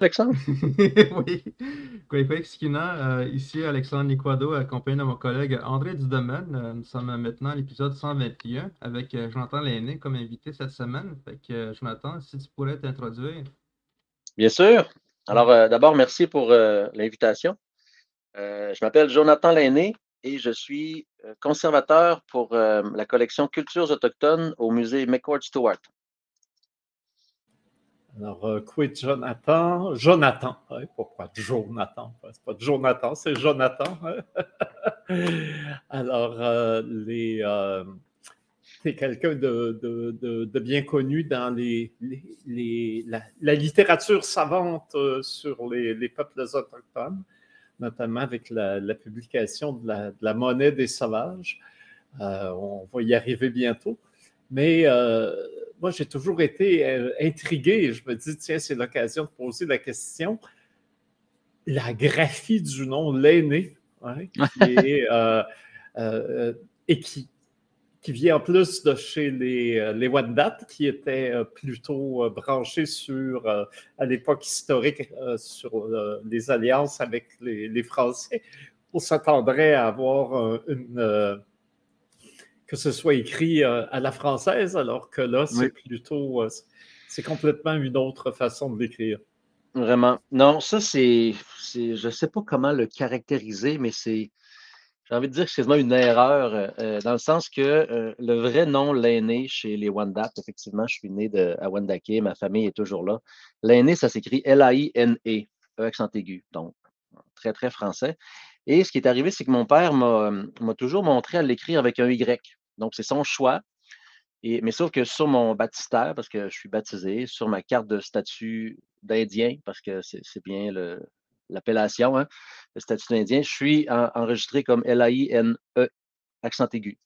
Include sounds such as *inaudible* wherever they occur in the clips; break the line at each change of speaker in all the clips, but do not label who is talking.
Alexandre? *laughs*
oui. Euh, ici Alexandre Niquado, accompagné de mon collègue André Dudomaine. Euh, nous sommes maintenant à l'épisode 121 avec euh, Jonathan Lainé comme invité cette semaine. Fait que, Jonathan, si tu pourrais t'introduire.
Bien sûr. Alors, d'abord, merci pour l'invitation. je m'appelle Jonathan Lainé et je suis conservateur pour la collection Cultures autochtones au musée McCord Stewart.
Alors, euh, quid Jonathan? Jonathan. pourquoi Jonathan? C'est pas Jonathan, c'est Jonathan. *laughs* Alors, euh, euh, c'est quelqu'un de, bien connu dans la, littérature savante sur les, peuples autochtones, notamment avec la, publication de la, monnaie des sauvages. on va y arriver bientôt. Mais moi, j'ai toujours été euh, intrigué et je me dis, tiens, c'est l'occasion de poser la question. La graphie du nom l'aîné, hein, euh, euh, et qui, qui vient en plus de chez les, les Wendat, qui étaient plutôt branchés sur, à l'époque historique, sur les alliances avec les, les Français. On s'attendrait à avoir une que ce soit écrit euh, à la française, alors que là, c'est plutôt, euh, c'est complètement une autre façon de l'écrire.
Vraiment. Non, ça, c'est, je ne sais pas comment le caractériser, mais c'est, j'ai envie de dire que c'est une erreur, euh, dans le sens que le vrai nom l'aîné chez les Wendat, effectivement, je suis né de, à Wendake, ma famille est toujours là. L'aîné, ça s'écrit L-A-I-N-E, accent aigu, donc très, très français. Et ce qui est arrivé, c'est que mon père m'a toujours montré à l'écrire avec un Y. Donc, c'est son choix. Mais sauf que sur mon baptistère, parce que je suis baptisé, sur ma carte de statut d'Indien, parce que c'est bien l'appellation, hein, le statut d'Indien, je suis enregistré comme L-A-I-N-E, accent aigu.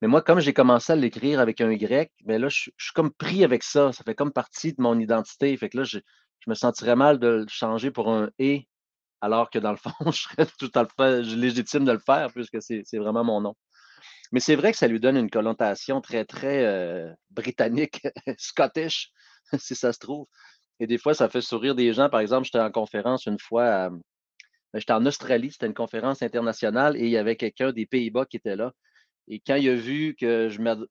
Mais moi, comme j'ai commencé à l'écrire avec un Y, mais ben là, je, suis comme pris avec ça. Ça fait comme partie de mon identité. Fait que là, je, me sentirais mal de le changer pour un E, alors que dans le *laughs* fond, je serais tout à fait légitime de le faire, puisque c'est vraiment mon nom. Mais c'est vrai que ça lui donne une connotation très, très euh, britannique, *laughs* scottish, *laughs* si ça se trouve. Et des fois, ça fait sourire des gens. Par exemple, j'étais en conférence une fois, ben, j'étais en Australie, c'était une conférence internationale et il y avait quelqu'un des Pays-Bas qui était là. Et quand il a vu que je, me,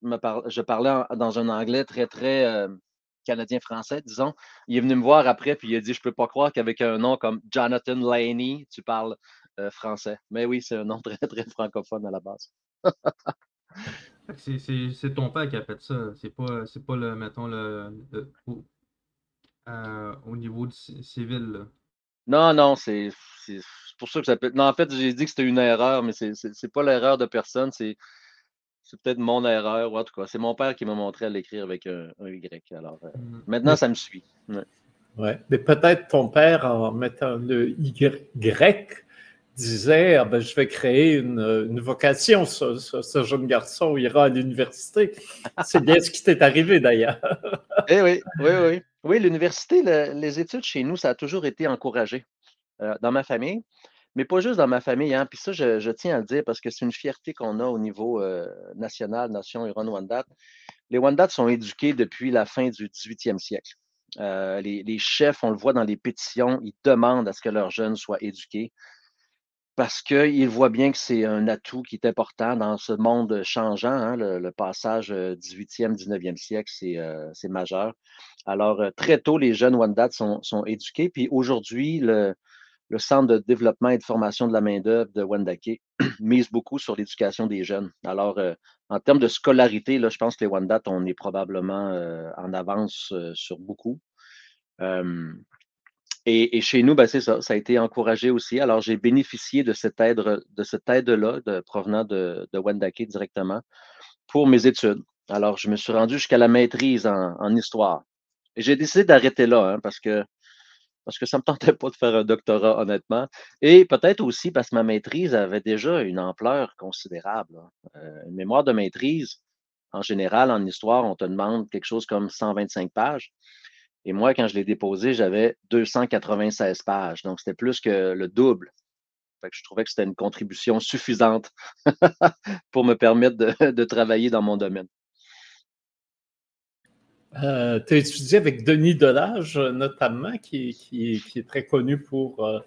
je parlais dans un anglais très, très euh, canadien-français, disons, il est venu me voir après puis il a dit Je ne peux pas croire qu'avec un nom comme Jonathan Laney, tu parles euh, français. Mais oui, c'est un nom *laughs* très, très francophone à la base.
c'est ton père qui a fait ça. C'est pas, c'est pas le, mettons, le, euh, au niveau civil.
Non, non, c'est pour ça que ça peut. Non, en fait, j'ai dit que c'était une erreur, mais c'est pas l'erreur de personne, c'est peut-être mon erreur, ou en tout cas, c'est mon père qui m'a montré à l'écrire avec un, Y. Alors, euh, mmh. maintenant, ça me suit.
Ouais. Mais peut-être ton père, en mettant le Y, disait ah ben, Je vais créer une, vocation, ce, jeune garçon ira à l'université. C'est bien ce qui t'est arrivé d'ailleurs. *laughs*
eh oui, oui, oui. Oui, l'université, les études chez nous, ça a toujours été encouragé euh, dans ma famille, mais pas juste dans ma famille. Hein. Puis ça, je, tiens à le dire parce que c'est une fierté qu'on a au niveau euh, national, nation Huron-Wendat. Les Wendat sont éduqués depuis la fin du 18e siècle. Euh, les, les, chefs, on le voit dans les pétitions, ils demandent à ce que leurs jeunes soient éduqués parce qu'il voit bien que c'est un atout qui est important dans ce monde changeant. Hein, le, passage 18e, euh, 19e siècle, euh, c'est majeur. Alors, euh, très tôt, les jeunes Wendat sont, éduqués. Puis aujourd'hui, le, le, Centre de développement et de formation de la main-d'œuvre de Wendake *clears throat* mise beaucoup sur l'éducation des jeunes. Alors, en termes de scolarité, là, je pense que les Wendat, on est probablement en avance sur beaucoup. Et, chez nous, ben, c'est ça, ça a été encouragé aussi. Alors, j'ai bénéficié de cette aide, de cette aide-là, de, provenant de, de Wendake directement, pour mes études. Alors, je me suis rendu jusqu'à la maîtrise en, histoire. Et j'ai décidé d'arrêter là, hein, parce que parce que ça ne me tentait pas de faire un doctorat, honnêtement. Et peut-être aussi parce que ma maîtrise avait déjà une ampleur considérable. Hein. Euh, une mémoire de maîtrise, en général, en histoire, on te demande quelque chose comme 125 pages. Et moi, quand je l'ai déposé, j'avais 296 pages. Donc, c'était plus que le double. je trouvais que c'était une contribution suffisante *laughs* pour me permettre de, travailler dans mon domaine.
Euh, tu as étudié avec Denis Delage, notamment, qui, est très connu pour euh,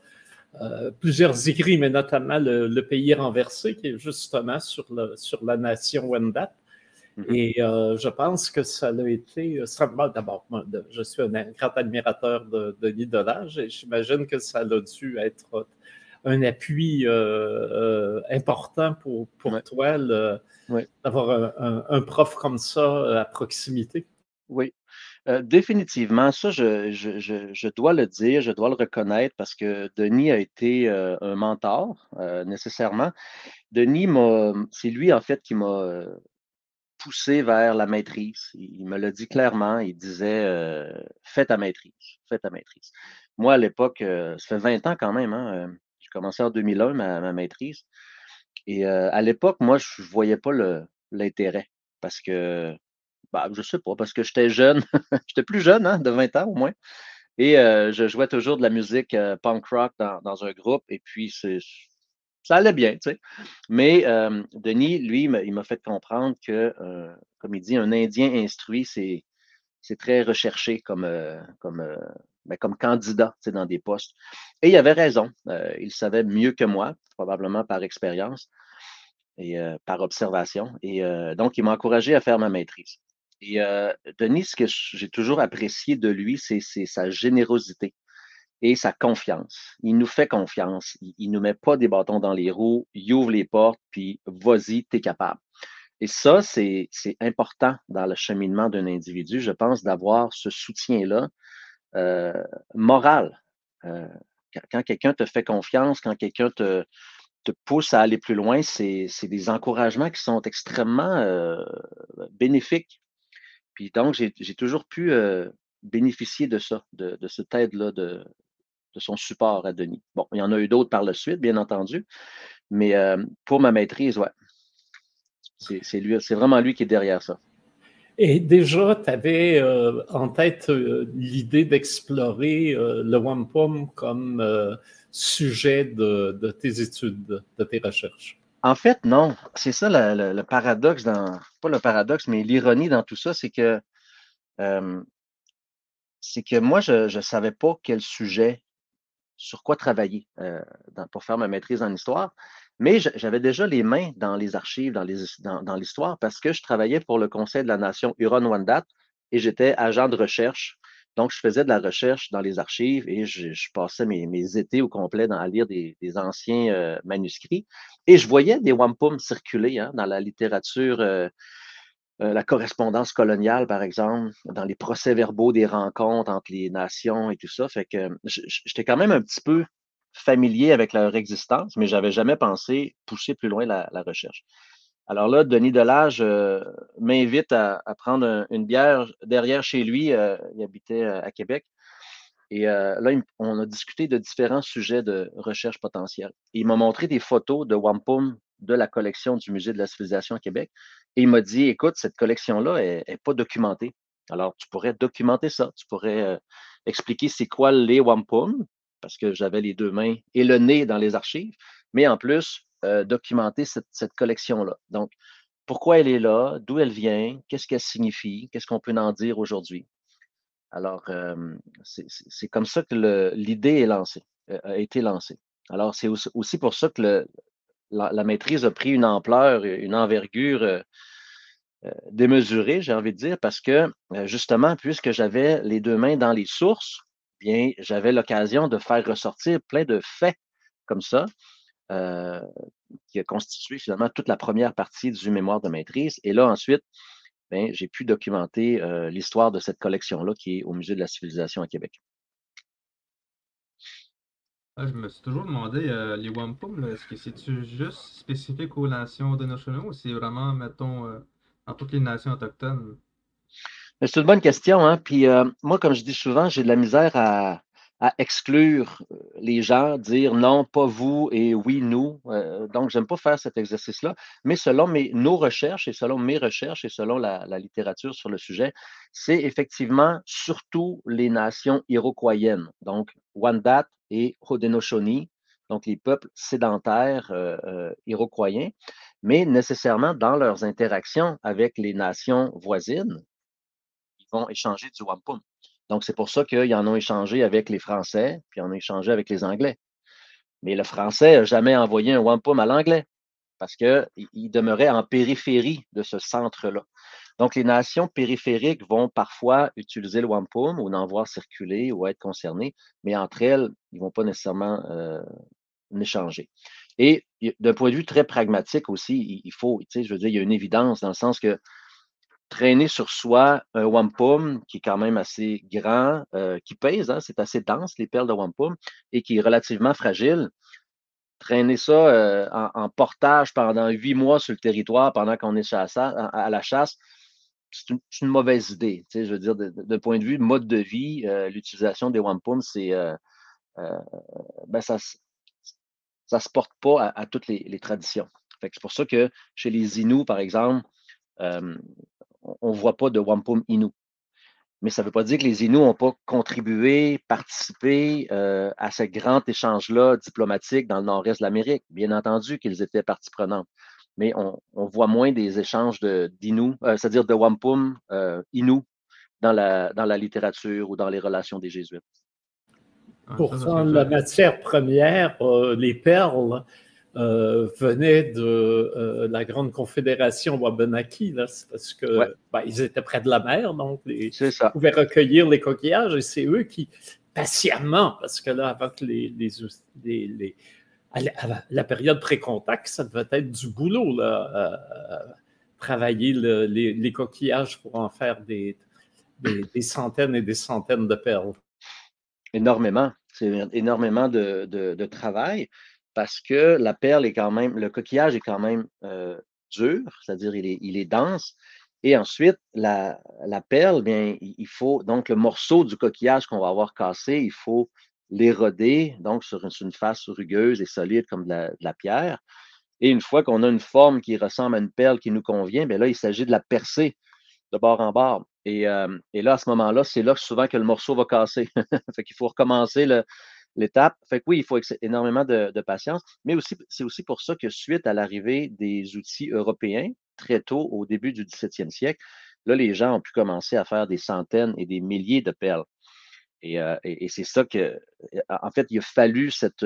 euh, plusieurs écrits, mais notamment le, Pays renversé, qui est justement sur la nation Wendat. Mm-hmm. Et je pense que ça a été. D'abord, je suis un grand admirateur de, Denis Delage et j'imagine que ça a dû être un appui important pour, pour toi d'avoir un, prof comme ça à proximité.
Oui, euh, définitivement. Ça, je, dois le dire, je dois le reconnaître parce que Denis a été euh, un mentor, euh, nécessairement. Denis, c'est lui, en fait, qui m'a poussé vers la maîtrise. Il, me l'a dit clairement. Il disait Fais ta maîtrise, fais ta maîtrise. Moi, à l'époque, ça fait 20 ans quand même. Hein, j'ai commencé en 2001 ma, ma maîtrise. Et à l'époque, moi, je ne voyais pas l'intérêt parce que bah, je sais pas, parce que j'étais jeune, *laughs* j'étais plus jeune, hein, de 20 ans au moins. Et euh, je jouais toujours de la musique euh, punk rock dans, un groupe, et puis ça allait bien, tu sais. Mais Denis, lui, il m'a fait comprendre que, comme il dit, un Indien instruit, c'est, très recherché comme, ben, candidat dans des postes. Et il avait raison. il savait mieux que moi, probablement par expérience et par observation. Et donc, il m'a encouragé à faire ma maîtrise. Et Denis, ce que j'ai toujours apprécié de lui, c'est sa générosité et sa confiance. Il nous fait confiance. Il, ne nous met pas des bâtons dans les roues. Il ouvre les portes, puis vas-y, tu es capable. Et ça, c'est important dans le cheminement d'un individu, je pense, d'avoir ce soutien-là euh, moral. Euh, quand, quelqu'un te fait confiance, quand quelqu'un te, te pousse à aller plus loin, c'est des encouragements qui sont extrêmement euh, bénéfiques puis donc, j'ai toujours pu bénéficier de ça, de, cette aide-là, de, son support à Denis. Bon, il y en a eu d'autres par la suite, bien entendu, mais pour ma maîtrise, ouais. C'est lui, c'est vraiment lui qui est derrière ça.
Et déjà, tu avais en tête l'idée d'explorer le wampum comme sujet de, tes études, de tes recherches?
En fait, non. C'est ça le, paradoxe dans. Pas le paradoxe, mais l'ironie dans tout ça, c'est que c'est que moi, je ne savais pas quel sujet, sur quoi travailler pour faire ma maîtrise en histoire, mais j'avais déjà les mains dans les archives, dans l'histoire, parce que je travaillais pour le Conseil de la Nation Huron-Wendat et j'étais agent de recherche donc, je faisais de la recherche dans les archives et je, passais mes, étés au complet dans, à lire des, anciens euh, manuscrits. Et je voyais des wampum circuler hein, dans la littérature, euh, euh, la correspondance coloniale, par exemple, dans les procès-verbaux des rencontres entre les nations et tout ça. Fait que j'étais quand même un petit peu familier avec leur existence, mais je n'avais jamais pensé pousser plus loin la recherche. Alors là, Denis Delage euh, m'invite à, prendre une bière derrière chez lui. Euh, il habitait à Québec. Et là, on a discuté de différents sujets de recherche potentielle. il m'a montré des photos de wampum de la collection du Musée de la civilisation à Québec. Et il m'a dit, écoute, cette collection-là n'est pas documentée. Alors, tu pourrais documenter ça. Tu pourrais expliquer c'est quoi les wampum, parce que j'avais les deux mains et le nez dans les archives. Mais en plus, euh, documenter cette, collection-là. Donc, pourquoi elle est là, d'où elle vient, qu'est-ce qu'elle signifie, qu'est-ce qu'on peut en dire aujourd'hui? Alors, euh, c'est comme ça que l'idée est lancée, euh, a été lancée. Alors, c'est aussi, pour ça que la, maîtrise a pris une ampleur, une envergure démesurée, j'ai envie de dire, parce que justement, puisque j'avais les deux mains dans les sources, bien, j'avais l'occasion de faire ressortir plein de faits comme ça, euh, qui a constitué finalement toute la première partie du mémoire de maîtrise. Et là, ensuite, j'ai pu documenter euh, l'histoire de cette collection-là qui est au Musée de la civilisation à Québec.
Ah, je me suis toujours demandé, euh, les wampum, est-ce que c'est juste spécifique aux nations nationaux ou c'est vraiment, mettons, en toutes les nations autochtones?
C'est une bonne question. Hein? Puis moi, comme je dis souvent, j'ai de la misère à, à exclure euh, les gens, dire non, pas vous et oui, nous. Euh, donc, j'aime pas faire cet exercice-là. Mais selon mes, nos recherches et selon mes recherches et selon la, littérature sur le sujet, c'est effectivement surtout les nations iroquoiennes, donc Wendat et Haudenosaunee, donc les peuples sédentaires euh, iroquoiens, mais nécessairement dans leurs interactions avec les nations voisines, vont échanger du wampum. Donc, c'est pour ça qu'ils en ont échangé avec les Français, puis ils en ont échangé avec les Anglais. Mais le Français n'a jamais envoyé un wampum à l'Anglais parce qu'il demeurait en périphérie de ce centre-là. Donc, les nations périphériques vont parfois utiliser le wampum ou en voir circuler ou être concernées, mais entre elles, ils ne vont pas nécessairement euh, échanger. Et d'un point de vue très pragmatique aussi, il faut, tu sais, je veux dire, il y a une évidence dans le sens que traîner sur soi un wampum qui est quand même assez grand, euh, qui pèse, hein, c'est assez dense, les perles de wampum, et qui est relativement fragile. Traîner ça euh, en, portage pendant huit mois sur le territoire pendant qu'on est à, la chasse, c'est une, mauvaise idée. je veux dire, d'un point de vue mode de vie, euh, l'utilisation des wampum, c'est ben ça, ça se porte pas à, toutes les, traditions. c'est pour ça que chez les Inuits, par exemple, on ne voit pas de wampum Inou. Mais ça ne veut pas dire que les Inuits n'ont pas contribué, participé euh, à ce grand échange-là diplomatique dans le nord-est de l'Amérique. Bien entendu qu'ils étaient partie prenante. Mais on, voit moins des échanges d'Inuits, euh, c'est-à-dire de wampum euh, Inou dans la, dans la littérature ou dans les relations des Jésuites.
Ah, Pour la matière première, les perles, euh, venaient de euh, la grande confédération Wabanaki, là, parce que ben, ils étaient près de la mer, donc ils pouvaient recueillir les coquillages et c'est eux qui, patiemment, parce que là, avant que les, les, à la, période pré-contact, ça devait être du boulot, là, euh, travailler les, coquillages pour en faire des, des, centaines et des centaines de perles.
Énormément. C'est énormément de, de travail parce que la perle est quand même, le coquillage est quand même dur, c'est-à-dire il est, il est, dense. Et ensuite, la, la, perle, bien, il faut donc le morceau du coquillage qu'on va avoir cassé, il faut l'éroder, donc sur une, face rugueuse et solide comme de la, pierre. Et une fois qu'on a une forme qui ressemble à une perle qui nous convient, bien là, il s'agit de la percer de bord en bord. Et, et là, à ce moment-là, c'est là souvent que le morceau va casser. *laughs* fait qu'il faut recommencer le, l'étape. Fait que oui, il faut énormément de, patience, mais aussi, c'est aussi pour ça que suite à l'arrivée des outils européens, très tôt au début du 17e siècle, là, les gens ont pu commencer à faire des centaines et des milliers de perles. Et, euh, c'est ça que, en fait, il a fallu cet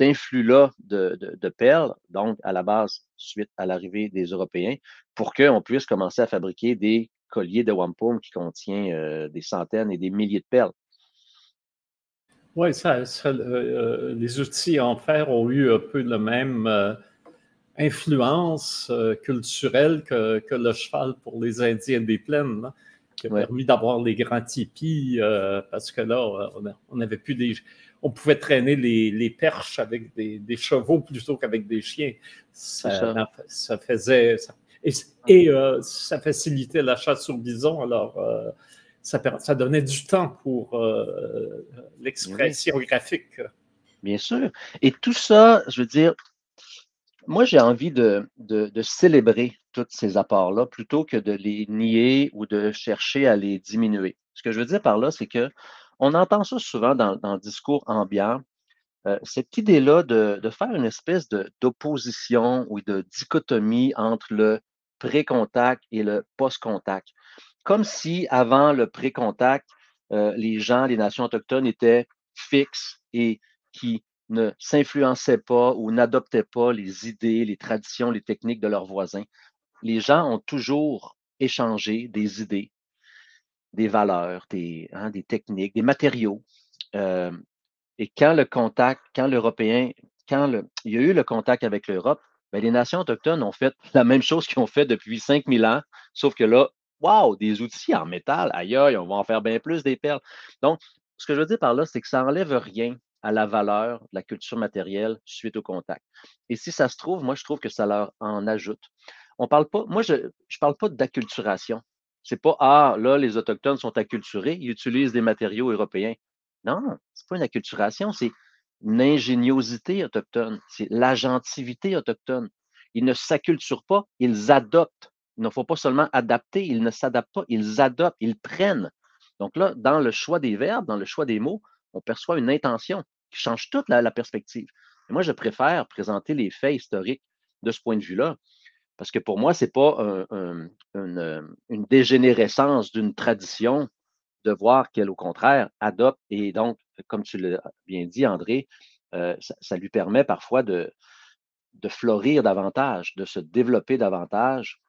influx-là de, perles, donc à la base, suite à l'arrivée des Européens, pour qu'on puisse commencer à fabriquer des colliers de wampum qui contiennent euh, des centaines et des milliers de perles.
Oui, ça, euh, les outils en fer ont eu un peu la même euh, influence euh, culturelle que, le cheval pour les Indiens des plaines, qui a permis d'avoir les grands tipis, parce que là, on n'avait plus des. On pouvait traîner les, perches avec des, chevaux plutôt qu'avec des chiens. Ça, ça. faisait. et, et ça facilitait la chasse au bison. Alors, ça, donnait du temps pour euh, l'expression graphique.
Bien sûr. Et tout ça, je veux dire, moi, j'ai envie de, célébrer tous ces apports-là plutôt que de les nier ou de chercher à les diminuer. Ce que je veux dire par là, c'est que on entend ça souvent dans, le discours ambiant, euh, cette idée-là de, de, faire une espèce d'opposition ou de dichotomie entre le pré-contact et le post-contact comme si avant le pré-contact, euh, les gens, les nations autochtones étaient fixes et qui ne s'influençaient pas ou n'adoptaient pas les idées, les traditions, les techniques de leurs voisins. Les gens ont toujours échangé des idées, des valeurs, des, hein, techniques, des matériaux. Euh, et quand le contact, quand l'Européen, quand il y a eu le contact avec l'Europe, ben, les nations autochtones ont fait la même chose qu'ils ont fait depuis 5000 ans, sauf que là, Wow, des outils en métal, aïe aïe, on va en faire bien plus des perles. Donc, ce que je veux dire par là, c'est que ça n'enlève rien à la valeur de la culture matérielle suite au contact. Et si ça se trouve, moi, je trouve que ça leur en ajoute. On parle pas, moi, je ne parle pas d'acculturation. C'est pas Ah, là, les Autochtones sont acculturés, ils utilisent des matériaux européens. Non, c'est pas une acculturation, c'est une ingéniosité autochtone, c'est l'agentivité autochtone. Ils ne s'acculturent pas, ils adoptent il ne faut pas seulement adapter, ils ne s'adaptent pas, ils adoptent, ils prennent. Donc là, dans le choix des verbes, dans le choix des mots, on perçoit une intention qui change toute la, perspective. moi, je préfère présenter les faits historiques de ce point de vue-là. Parce que pour moi, ce n'est pas une, dégénérescence d'une tradition de voir qu'elle, au contraire, adopte et donc, comme tu l'as bien dit, André, euh, ça, lui permet parfois de, florir davantage, de se développer davantage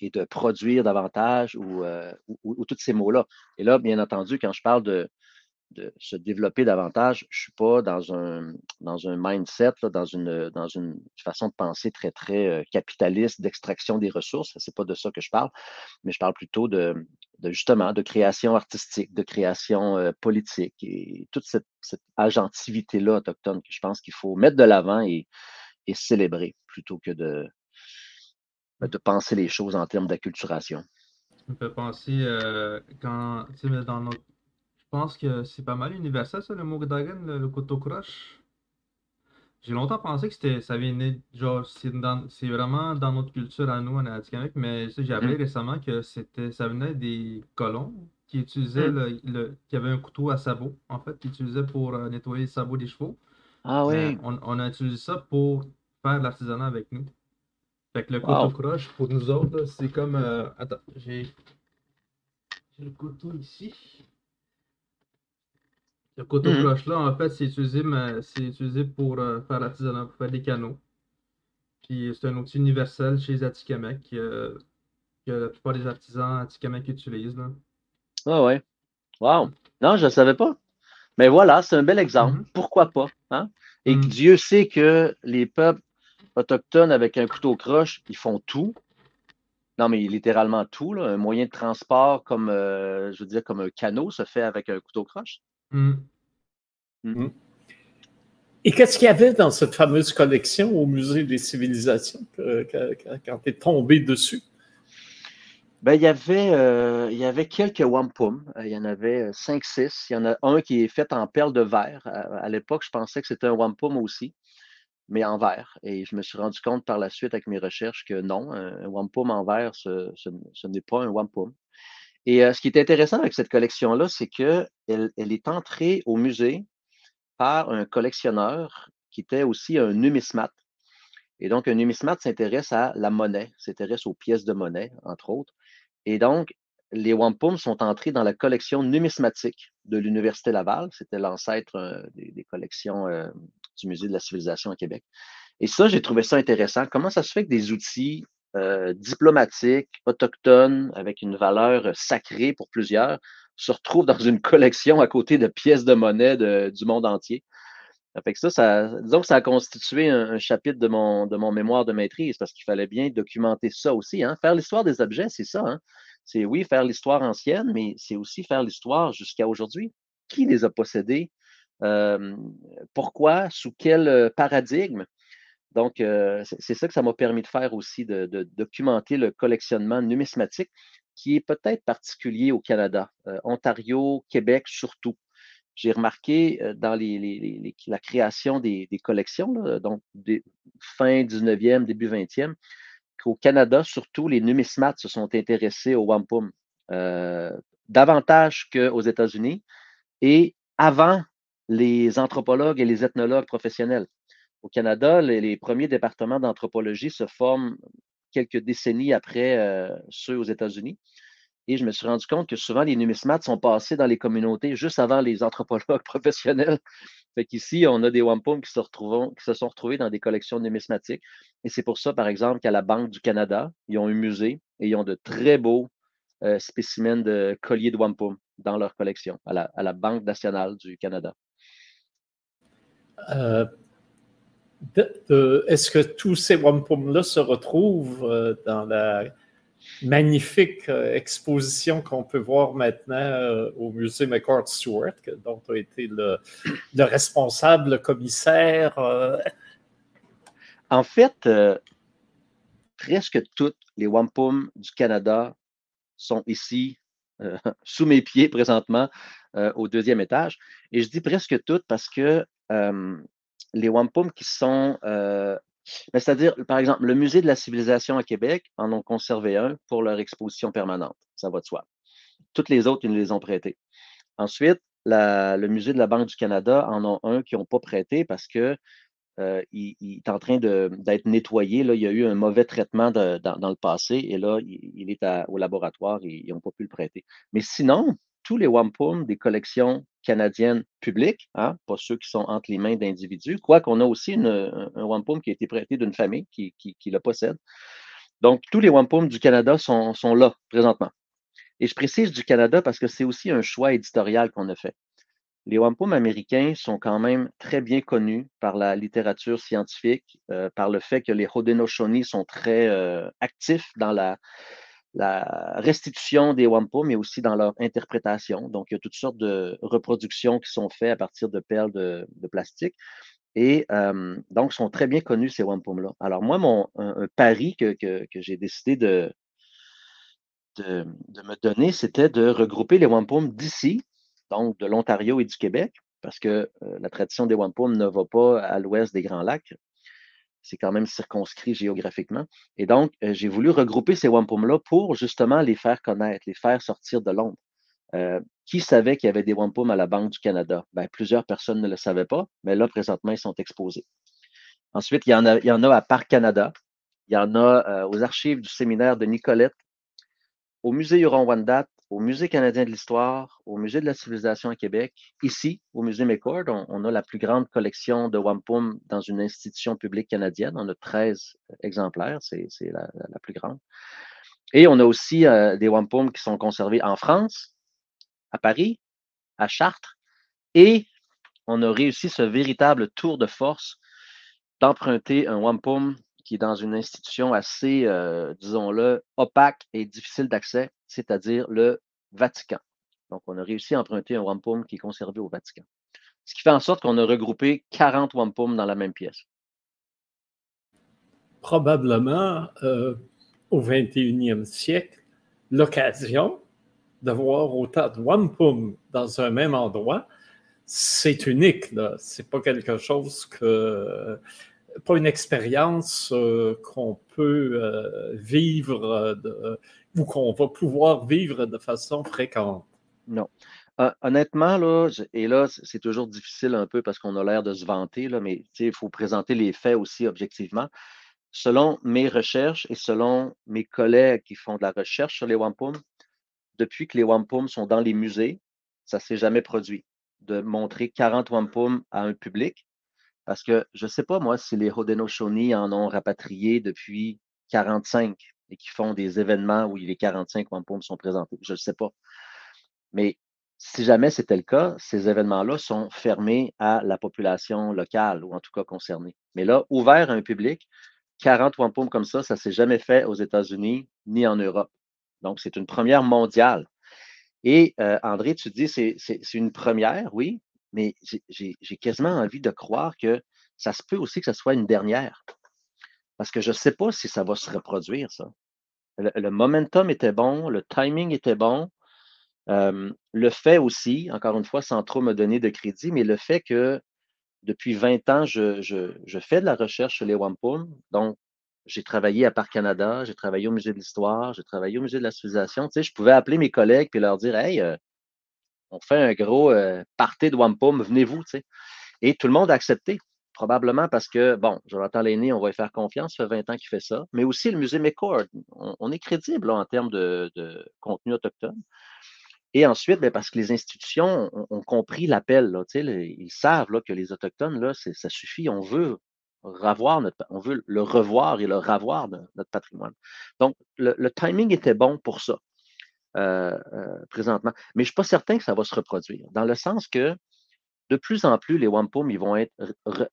et de produire davantage ou, euh, ou tous ces mots-là. Et là, bien entendu, quand je parle de, se développer davantage. Je ne suis pas dans un, dans un mindset, dans, une, dans une façon de penser très, très euh, capitaliste d'extraction des ressources. Ce n'est pas de ça que je parle, mais je parle plutôt de, justement de création artistique, de création euh, politique et toute cette, agentivité-là autochtone que je pense qu'il faut mettre de l'avant et, célébrer plutôt que de, de penser les choses en termes d'acculturation.
Ça me fait penser euh, quand, tu sais, dans notre je pense que c'est pas mal universel, ça, le Mogdagan, le, le couteau croche. J'ai longtemps pensé que c'était, ça venait, genre, c'est, vraiment dans notre culture à nous, en Atikamek, mais j'ai appris mm. récemment que c'était, ça venait des colons qui utilisaient mm. le, qui avaient un couteau à sabot, en fait, qui utilisaient pour euh, nettoyer les sabots des chevaux.
Ah oui. Euh,
on, a utilisé ça pour faire l'artisanat avec nous. Fait que le couteau croche, pour nous autres, c'est comme. Euh, attends, j'ai. J'ai le couteau ici. Le couteau mmh. là en fait, c'est utilisé, c'est utilisé pour euh, faire l'artisanat, pour faire des canaux. Puis c'est un outil universel chez les Atikamek euh, que la plupart des artisans Atikamek utilisent. Là.
Ah ouais. Wow. Non, je ne savais pas. Mais voilà, c'est un bel exemple. Mmh. Pourquoi pas? Hein? Et mmh. Dieu sait que les peuples autochtones avec un couteau croche, ils font tout. Non, mais littéralement tout. Là. Un moyen de transport comme, euh, je veux dire, comme un canot se fait avec un couteau croche.
Mmh.
Mmh. Et qu'est-ce qu'il y avait dans cette fameuse collection au Musée des civilisations quand tu es tombé dessus?
Ben, il, y avait, euh, il y avait quelques wampum. Euh, il y en avait 5-6. Euh, il y en a un qui est fait en perles de verre. À, l'époque, je pensais que c'était un wampum aussi, mais en verre. Et je me suis rendu compte par la suite avec mes recherches que non, un wampum en verre, ce, n'est pas un wampum. Et ce qui est intéressant avec cette collection-là, c'est qu'elle elle est entrée au musée par un collectionneur qui était aussi un numismate. Et donc, un numismate s'intéresse à la monnaie, s'intéresse aux pièces de monnaie, entre autres. Et donc, les wampum sont entrés dans la collection numismatique de l'Université Laval. C'était l'ancêtre des, collections du Musée de la civilisation à Québec. Et ça, j'ai trouvé ça intéressant. Comment ça se fait que des outils euh, diplomatique, autochtone, avec une valeur sacrée pour plusieurs, se retrouve dans une collection à côté de pièces de monnaie du monde entier? ça, ça, disons que ça a constitué un, chapitre de mon, de mon mémoire de maîtrise parce qu'il fallait bien documenter ça aussi. Hein. Faire l'histoire des objets, c'est ça. Hein. C'est oui, faire l'histoire ancienne, mais c'est aussi faire l'histoire jusqu'à aujourd'hui. Qui les a possédés? Pourquoi? Sous quel paradigme? Donc, c'est ça que ça m'a permis de faire aussi, de, documenter le collectionnement numismatique qui est peut-être particulier au Canada, Ontario, Québec surtout. J'ai remarqué dans la création des, collections, donc fin 19e, début 20e, qu'au Canada, surtout, les numismates se sont intéressés au wampum davantage qu'aux États-Unis et avant les anthropologues et les ethnologues professionnels. Au Canada, les, premiers départements d'anthropologie se forment quelques décennies après euh, ceux aux États-Unis. Et je me suis rendu compte que souvent, les numismates sont passés dans les communautés juste avant les anthropologues *laughs* professionnels. Fait qu'ici, on a des wampum qui se, qui se sont retrouvés dans des collections numismatiques. Et c'est pour ça, par exemple, qu'à la Banque du Canada, ils ont un musée et ils ont de très beaux euh, spécimens de colliers de wampum dans leur collection, à la, Banque nationale du Canada.
Euh, est-ce que tous ces wampum-là se retrouvent euh, dans la magnifique euh, exposition qu'on peut voir maintenant au musée McCord Stewart, dont as été le, responsable, le commissaire?
En fait, presque toutes les wampum du Canada sont ici, *laughs* sous mes pieds présentement, au deuxième étage. Et je dis presque toutes parce que les wampum qui sont, c'est-à-dire, par exemple, le Musée de la civilisation à Québec en ont conservé un pour leur exposition permanente. Ça va de soi. Toutes les autres, ils nous les ont prêtés. Ensuite, le Musée de la Banque du Canada en ont un qui n'ont pas prêté parce que il, est en train d'être nettoyé. Là. Il y a eu un mauvais traitement dans, le passé et là, il, est au laboratoire et ils n'ont pas pu le prêter. Mais sinon, tous les wampum des collections canadiennes publiques, hein, pas ceux qui sont entre les mains d'individus, quoiqu'on a aussi un, wampum qui a été prêté d'une famille qui, le possède. Donc, tous les wampum du Canada sont, sont là présentement. Et je précise du Canada parce que c'est aussi un choix éditorial qu'on a fait. Les wampum américains sont quand même très bien connus par la littérature scientifique, euh, par le fait que les Haudenosaunee sont très euh, actifs dans la, restitution des wampum, mais aussi dans leur interprétation. Donc, il y a toutes sortes de reproductions qui sont faites à partir de perles de, plastique. Et euh, donc, sont très bien connus, ces wampum-là. Alors, moi, mon un, pari que, j'ai décidé de, me donner, c'était de regrouper les wampum d'ici, donc de l'Ontario et du Québec, parce que euh, la tradition des wampum ne va pas à l'ouest des Grands Lacs. C'est quand même circonscrit géographiquement. Et donc, euh, j'ai voulu regrouper ces wampum-là pour justement les faire connaître, les faire sortir de l'ombre. Euh, qui savait qu'il y avait des wampum à la Banque du Canada? Ben, plusieurs personnes ne le savaient pas, mais là, présentement, ils sont exposés. Ensuite, il y en a, à Parc Canada, il y en a aux archives du séminaire de Nicolette, au musée Huron-Wendat, au Musée canadien de l'histoire, au Musée de la civilisation à Québec, ici, au Musée McCord, on, a la plus grande collection de wampum dans une institution publique canadienne. On a 13 exemplaires, c'est la, plus grande. Et on a aussi euh, des wampum qui sont conservés en France, à Paris, à Chartres, et on a réussi ce véritable tour de force d'emprunter un wampum qui est dans une institution assez, euh, disons-le, opaque et difficile d'accès, c'est-à-dire le Vatican. Donc, on a réussi à emprunter un wampum qui est conservé au Vatican. Ce qui fait en sorte qu'on a regroupé 40 wampum dans la même pièce.
Probablement, euh, au 21e siècle, l'occasion d'avoir autant de wampum dans un même endroit, c'est unique. Ce n'est pas quelque chose que pas une expérience euh, qu'on peut euh, vivre euh, ou qu'on va pouvoir vivre de façon fréquente?
Non. honnêtement, là, et là, c'est toujours difficile un peu parce qu'on a l'air de se vanter, là, mais il faut présenter les faits aussi objectivement. Selon mes recherches et selon mes collègues qui font de la recherche sur les wampum, depuis que les wampum sont dans les musées, ça ne s'est jamais produit de montrer 40 wampum à un public parce que je ne sais pas, moi, si les Haudenosaunee en ont rapatrié depuis 45 et qui font des événements où les 45 wampum sont présentés. Je ne sais pas. Mais si jamais c'était le cas, ces événements-là sont fermés à la population locale ou en tout cas concernée. Mais là, ouvert à un public, 40 wampum comme ça, ça ne s'est jamais fait aux États-Unis ni en Europe. Donc, c'est une première mondiale. Et euh, André, tu dis, c'est une première, oui, mais j'ai quasiment envie de croire que ça se peut aussi que ce soit une dernière. Parce que je ne sais pas si ça va se reproduire, ça. Le, momentum était bon, le timing était bon. le fait aussi, encore une fois, sans trop me donner de crédit, mais le fait que depuis 20 ans, je, fais de la recherche sur les wampum. Donc, j'ai travaillé à Parc Canada, j'ai travaillé au Musée de l'Histoire, j'ai travaillé au Musée de la Civilisation. Tu je pouvais appeler mes collègues et leur dire Hey, euh, on fait un gros euh, party de wampum, venez-vous, tu sais. Et tout le monde a accepté, probablement parce que, bon, Jonathan L'aîné, on va y faire confiance, ça fait 20 ans qu'il fait ça, mais aussi le musée McCord, on, est crédible en termes de, contenu autochtone. Et ensuite, bien, parce que les institutions ont, compris l'appel, ils savent que les Autochtones, ça suffit, on veut revoir notre, on veut le revoir et le ravoir de notre patrimoine. Donc, le timing était bon pour ça. Euh, euh, présentement. Mais je ne suis pas certain que ça va se reproduire, dans le sens que de plus en plus, les wampum, ils vont être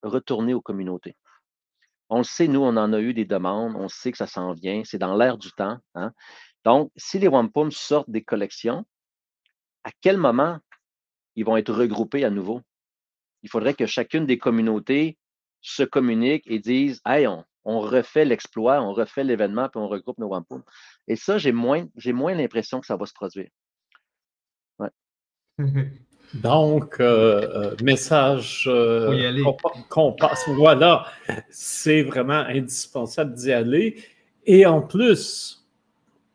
retournés aux communautés. On le sait, nous, on en a eu des demandes, on sait que ça s'en vient, c'est dans l'air du temps. Hein. Donc, si les wampum sortent des collections, à quel moment ils vont être regroupés à nouveau? Il faudrait que chacune des communautés se communique et dise Hey, on, refait l'exploit, on refait l'événement, puis on regroupe nos wampum. Et ça, j'ai moins, j'ai moins l'impression que ça va se produire.
Donc, euh, euh, message euh, qu'on passe. Voilà, c'est vraiment indispensable d'y aller. Et en plus,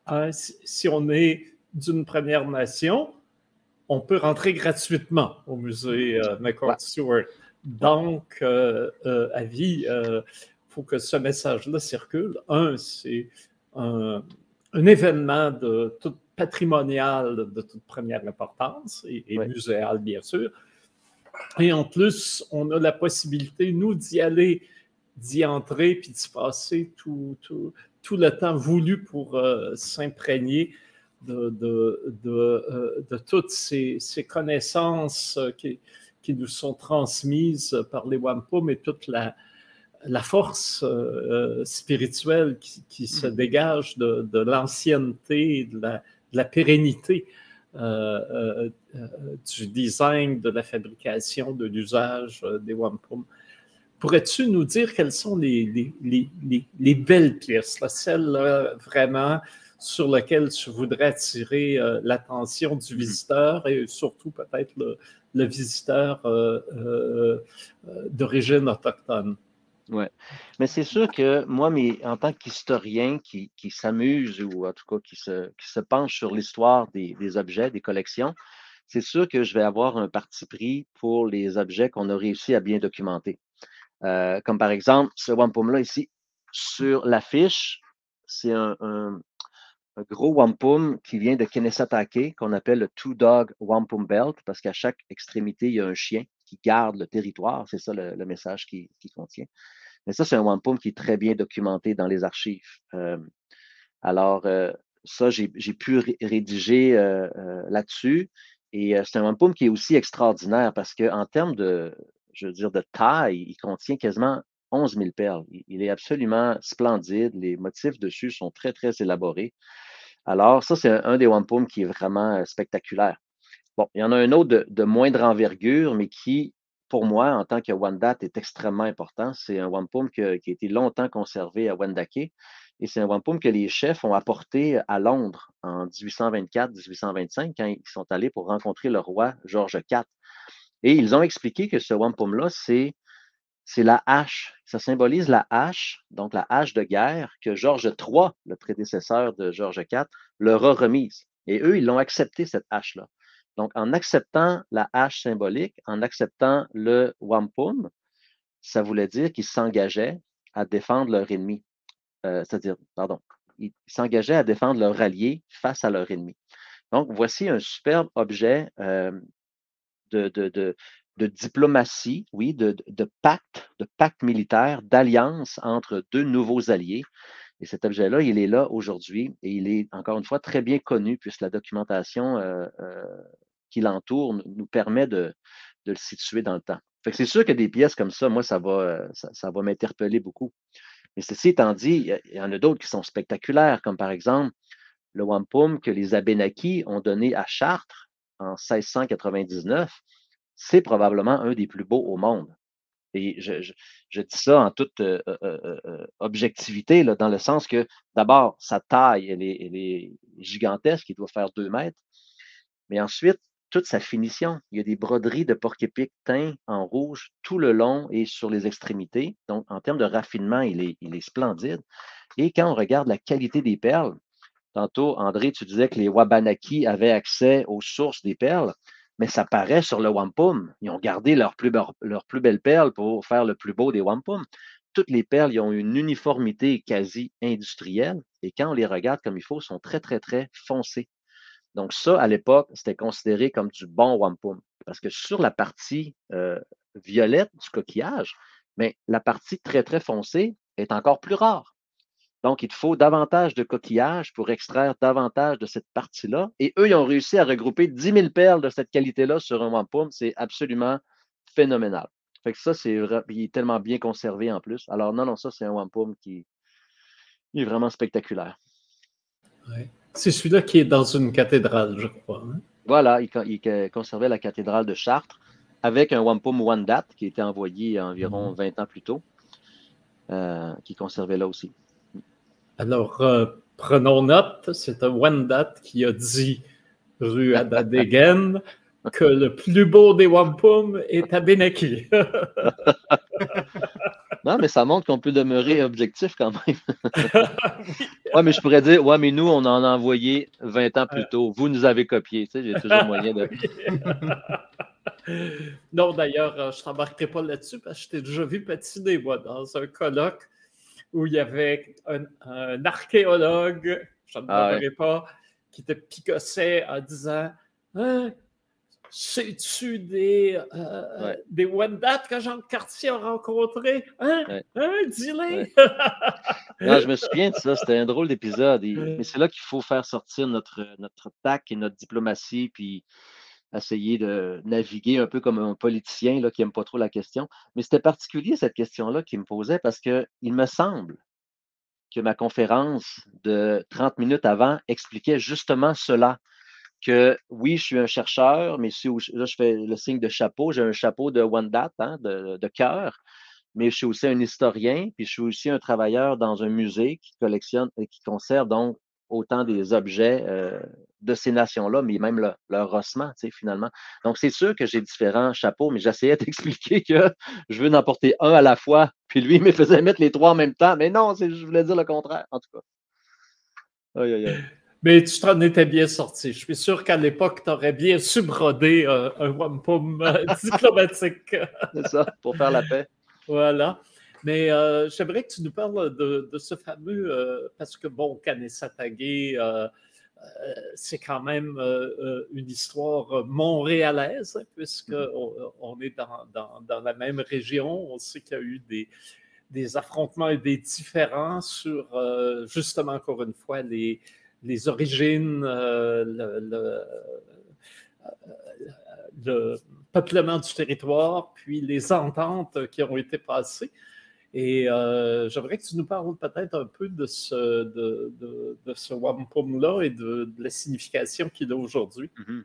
hein, si, on est d'une Première Nation, on peut rentrer gratuitement au musée McCord Stewart. donc, à vie, il faut que ce message-là circule. Un, c'est un, événement de toute patrimonial de toute première importance et, et muséal, bien sûr. Et en plus, on a la possibilité, nous, d'y aller, d'y entrer, puis d'y passer tout, tout, tout, le temps voulu pour euh, s'imprégner de, de, de, euh, de, toutes ces, ces connaissances euh, qui, qui, nous sont transmises par les Wampum et toute la, la force spirituelle qui, qui, se mm. dégage de, l'ancienneté, de la, de la pérennité euh, euh, euh, du design, de la fabrication, de l'usage des wampum. Pourrais-tu nous dire quelles sont les, les, les, les belles pièces, celles vraiment sur lesquelles tu voudrais attirer l'attention du visiteur et surtout peut-être le, le, visiteur d'origine autochtone?
Oui. Mais c'est sûr que moi, en tant qu'historien qui, qui s'amuse ou en tout cas qui se, qui se penche sur l'histoire des, des, objets, des collections, c'est sûr que je vais avoir un parti pris pour les objets qu'on a réussi à bien documenter. Euh, comme par exemple ce wampum-là ici, sur l'affiche, c'est un, gros wampum qui vient de Kennesaw qu'on appelle le Two Dog Wampum Belt, parce qu'à chaque extrémité, il y a un chien garde le territoire. C'est ça le, message qui, contient. Mais ça, c'est un wampum qui est très bien documenté dans les archives. Euh, alors, euh, ça, j'ai pu rédiger euh, là-dessus. Et c'est un wampum qui est aussi extraordinaire parce qu'en termes de, je dire, de taille, il contient quasiment 11 000 perles. Il est absolument splendide. Les motifs dessus sont très, très élaborés. Alors, ça, c'est un, des wampum qui est vraiment spectaculaire. Bon, il y en a un autre de, moindre envergure, mais qui, pour moi, en tant que Wendat, est extrêmement important. C'est un wampum qui a été longtemps conservé à Wendake. Et c'est un wampum que les chefs ont apporté à Londres en 1824-1825 quand ils sont allés pour rencontrer le roi George IV. Et ils ont expliqué que ce wampum-là, c'est c'est la hache. Ça symbolise la hache, donc la hache de guerre que George III, le prédécesseur de George IV, leur a remise. Et eux, ils l'ont accepté, cette hache-là. Donc, en acceptant la hache symbolique, en acceptant le wampum, ça voulait dire qu'ils s'engageaient à défendre leur ennemi. Euh, c'est-à-dire, pardon, ils s'engageaient à défendre leur allié face à leur ennemi. Donc, voici un superbe objet euh, de, de, diplomatie, oui, de, de, pacte, de pacte militaire, d'alliance entre deux nouveaux alliés. Et cet objet-là, il est là aujourd'hui et il est encore une fois très bien connu puisque la documentation euh, euh, qui l'entoure nous permet de, le situer dans le temps. c'est sûr que des pièces comme ça, moi, ça va, euh, ça, va m'interpeller beaucoup. Mais ceci étant dit, il y, en a d'autres qui sont spectaculaires, comme par exemple le wampum que les Abénakis ont donné à Chartres en 1699. C'est probablement un des plus beaux au monde. Et je, dis ça en toute euh, euh, objectivité, dans le sens que d'abord, sa taille, elle est, gigantesque, il doit faire deux mètres. Mais ensuite, toute sa finition. Il y a des broderies de porc-épic teints en rouge tout le long et sur les extrémités. Donc, en termes de raffinement, il est, splendide. Et quand on regarde la qualité des perles, tantôt, André, tu disais que les Wabanaki avaient accès aux sources des perles mais ça paraît sur le wampum. Ils ont gardé leurs plus, leur plus belles perles pour faire le plus beau des wampum. Toutes les perles, ils ont une uniformité quasi industrielle et quand on les regarde comme il faut, sont très, très, très foncées. Donc ça, à l'époque, c'était considéré comme du bon wampum parce que sur la partie euh, violette du coquillage, mais la partie très, très foncée est encore plus rare. Donc, il faut davantage de coquillages pour extraire davantage de cette partie-là. Et eux, ils ont réussi à regrouper 10 000 perles de cette qualité-là sur un wampum. C'est absolument phénoménal. Fait que ça, c'est il est tellement bien conservé en plus. Alors, non, non, ça, c'est un wampum qui est vraiment spectaculaire.
C'est celui-là qui est dans une cathédrale, je crois. Hein?
Voilà, il, il, conservait la cathédrale de Chartres avec un wampum Wandat qui a été envoyé environ 20 mm-hmm. ans plus tôt, euh, qui conservait là aussi.
Alors, euh, prenons note, c'est un Wendat qui a dit, rue Adadegen, que le plus beau des wampum est à Benaki. *laughs*
non, mais ça montre qu'on peut demeurer *laughs* objectif quand même. *laughs* oui, mais je pourrais dire, ouais, mais nous, on en a envoyé 20 ans plus tôt. Vous nous avez copié. Tu sais, j'ai toujours moyen de. *laughs*
non, d'ailleurs, euh, je ne t'embarquerai pas là-dessus parce que je t'ai déjà vu patiner, moi, dans un colloque où il y avait un, archéologue, je ne ah, pas, qui te picossait en disant hein, sais-tu des, euh, des Wendat que Jean Cartier a rencontrés? Hein? Hein? Dis-les! *laughs*
je me souviens de ça. C'était un drôle d'épisode. Mais c'est là qu'il faut faire sortir notre, notre tac et notre diplomatie, puis essayer de naviguer un peu comme un politicien là, qui n'aime pas trop la question. Mais c'était particulier cette question-là qui me posait parce qu'il me semble que ma conférence de 30 minutes avant expliquait justement cela que oui, je suis un chercheur, mais là, je fais le signe de chapeau. J'ai un chapeau de one hein, de, cœur, mais je suis aussi un historien, puis je suis aussi un travailleur dans un musée qui collectionne et qui conserve donc autant des objets euh, de ces nations-là, mais même leur, sais, finalement. Donc, c'est sûr que j'ai différents chapeaux, mais j'essayais *laughs* d'expliquer que je veux en porter un à la fois, puis lui, il me faisait mettre les trois en même temps. Mais non, je voulais dire le contraire, en tout cas.
Aïe, aïe, aïe. Mais tu t'en étais bien sorti. Je suis sûr qu'à l'époque, tu aurais bien subrodé euh, un wampum euh, *laughs* diplomatique.
C'est ça, pour faire la paix.
Voilà. Mais euh, j'aimerais que tu nous parles de, ce fameux, parce que bon, Kanesatagé, c'est quand même une histoire montréalaise, hein, puisqu'on mm-hmm. on est dans, dans, la même région. On sait qu'il y a eu des, des affrontements et des différends sur, justement, encore une fois, les, les origines, euh, le, peuplement du territoire, puis les ententes qui ont été passées. Et euh, j'aimerais que tu nous parles peut-être un peu de ce, de, ce wampum-là et de, la signification qu'il a aujourd'hui. Mm-hmm.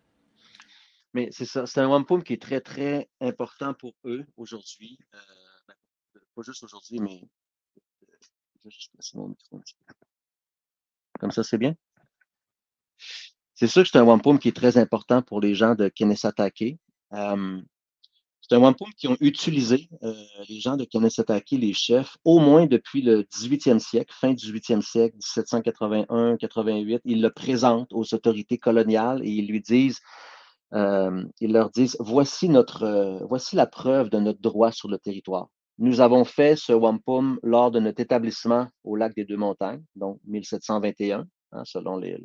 Mais c'est ça, c'est un wampum qui est très, très important pour eux aujourd'hui. Euh, ben, pas juste aujourd'hui, mais. Comme ça, c'est bien? C'est sûr que c'est un wampum qui est très important pour les gens de Kennesatake. Euh, c'est un wampum qui ont utilisé euh, les gens de Kennesatake, les chefs, au moins depuis le 18e siècle, fin 18e siècle, 1781-88. Ils le présentent aux autorités coloniales et ils lui disent, euh, ils leur disent, voici notre, voici la preuve de notre droit sur le territoire. Nous avons fait ce wampum lors de notre établissement au lac des Deux Montagnes, donc 1721, hein, selon les,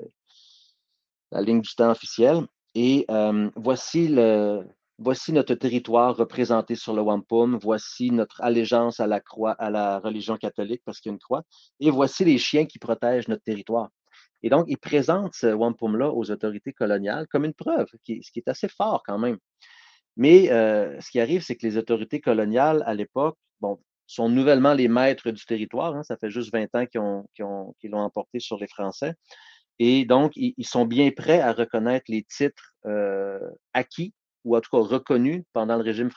la ligne du temps officielle. Et euh, voici, notre territoire représenté sur le wampum. Voici notre allégeance à la croix, à la religion catholique parce qu'il y a une croix. Et voici les chiens qui protègent notre territoire. Et donc, il présente ce wampum-là aux autorités coloniales comme une preuve, ce qui est assez fort quand même. Mais euh, ce qui arrive, c'est que les autorités coloniales, à l'époque, sont nouvellement les maîtres du territoire. Hein. ça fait juste 20 ans qu'ils ont, l'ont emporté sur les Français. Et donc, ils, sont bien prêts à reconnaître les titres euh, acquis ou en tout cas reconnus pendant le régime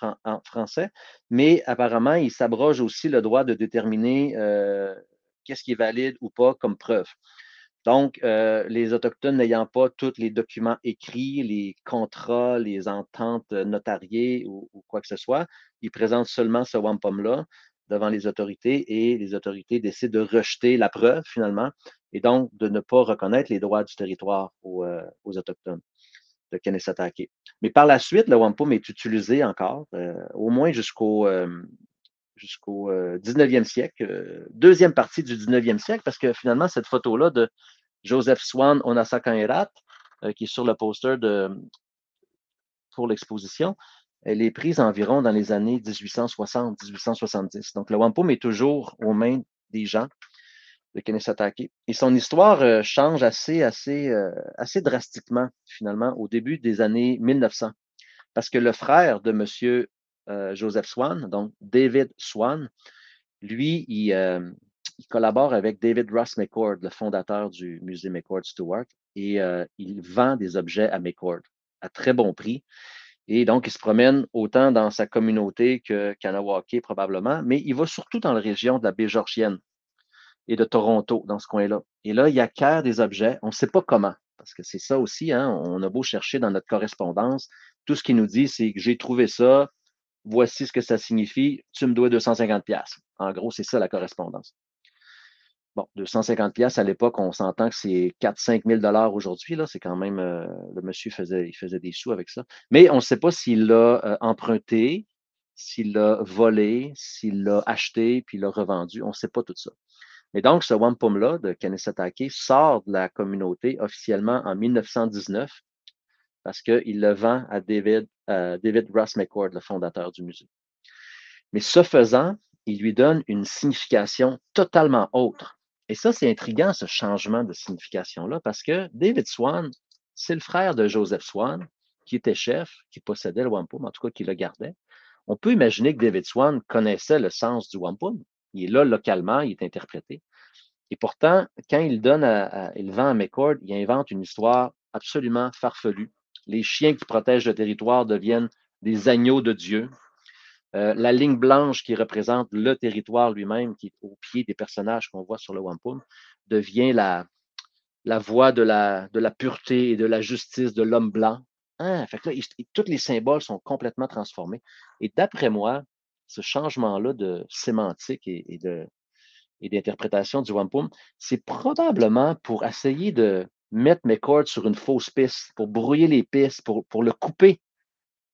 français, mais apparemment, ils s'abrogent aussi le droit de déterminer euh, qu'est-ce qui est valide ou pas comme preuve. Donc, euh, les Autochtones n'ayant pas tous les documents écrits, les contrats, les ententes notariées ou, ou quoi que ce soit, ils présentent seulement ce wampum-là devant les autorités et les autorités décident de rejeter la preuve finalement et donc de ne pas reconnaître les droits du territoire aux, euh, Autochtones de Kennesatake. Mais par la suite, le wampum est utilisé encore, euh, au moins jusqu'au euh, jusqu'au 19e siècle, deuxième partie du 19e siècle, parce que finalement, cette photo-là de Joseph Swan Onasakanherat, qui est sur le poster de, pour l'exposition, elle est prise environ dans les années 1860-1870. Donc, le wampum est toujours aux mains des gens de. Et son histoire euh, change euh, assez drastiquement, finalement, au début des années 1900. Parce que le frère de M. Euh, Joseph Swan, donc David Swan, lui, il, il, collabore avec David Ross McCord, le fondateur du musée McCord Stewart, et il vend des objets à McCord à très bon prix. Et donc, il se promène autant dans sa communauté que Kanawake probablement, mais il va surtout dans la région de la baie Georgienne et de Toronto, dans ce coin-là. Et là, il acquiert des objets, on ne sait pas comment, parce que c'est ça aussi, hein, on a beau chercher dans notre correspondance, tout ce qu'il nous dit, c'est que j'ai trouvé ça, voici ce que ça signifie, tu me dois 250 pièces. En gros, c'est ça la correspondance. bon, 250 pièces à l'époque, on s'entend que c'est 4-5 000 dollars aujourd'hui. C'est quand même, euh, le monsieur faisait, il des sous avec ça. Mais on ne sait pas s'il l'a euh, emprunté, s'il l'a volé, s'il l'a acheté, puis l'a revendu. On ne sait pas tout ça. Mais donc, ce wampum-là de Kanesatake sort de la communauté officiellement en 1919 parce qu'il le vend à David, David Ross McCord, le fondateur du musée. Mais ce faisant, il lui donne une signification totalement autre. Et ça, c'est intriguant, ce changement de signification-là, parce que David Swan, c'est le frère de Joseph Swan, qui était chef, qui possédait le wampum, en tout cas qui le gardait. On peut imaginer que David Swan connaissait le sens du wampum. Il est là localement, il est interprété. Et pourtant, quand il donne à, il vend à McCord, il invente une histoire absolument farfelue. Les chiens qui protègent le territoire deviennent des agneaux de Dieu. Euh, la ligne blanche qui représente le territoire lui-même, qui est au pied des personnages qu'on voit sur le wampum, devient la, la voie de la, pureté et de la justice de l'homme blanc. Ah, fait tous les symboles sont complètement transformés. Et d'après moi, ce changement-là de sémantique et, de, et d'interprétation du wampum, c'est probablement pour essayer de mettre mes cordes sur une fausse piste, pour brouiller les pistes, pour, pour le couper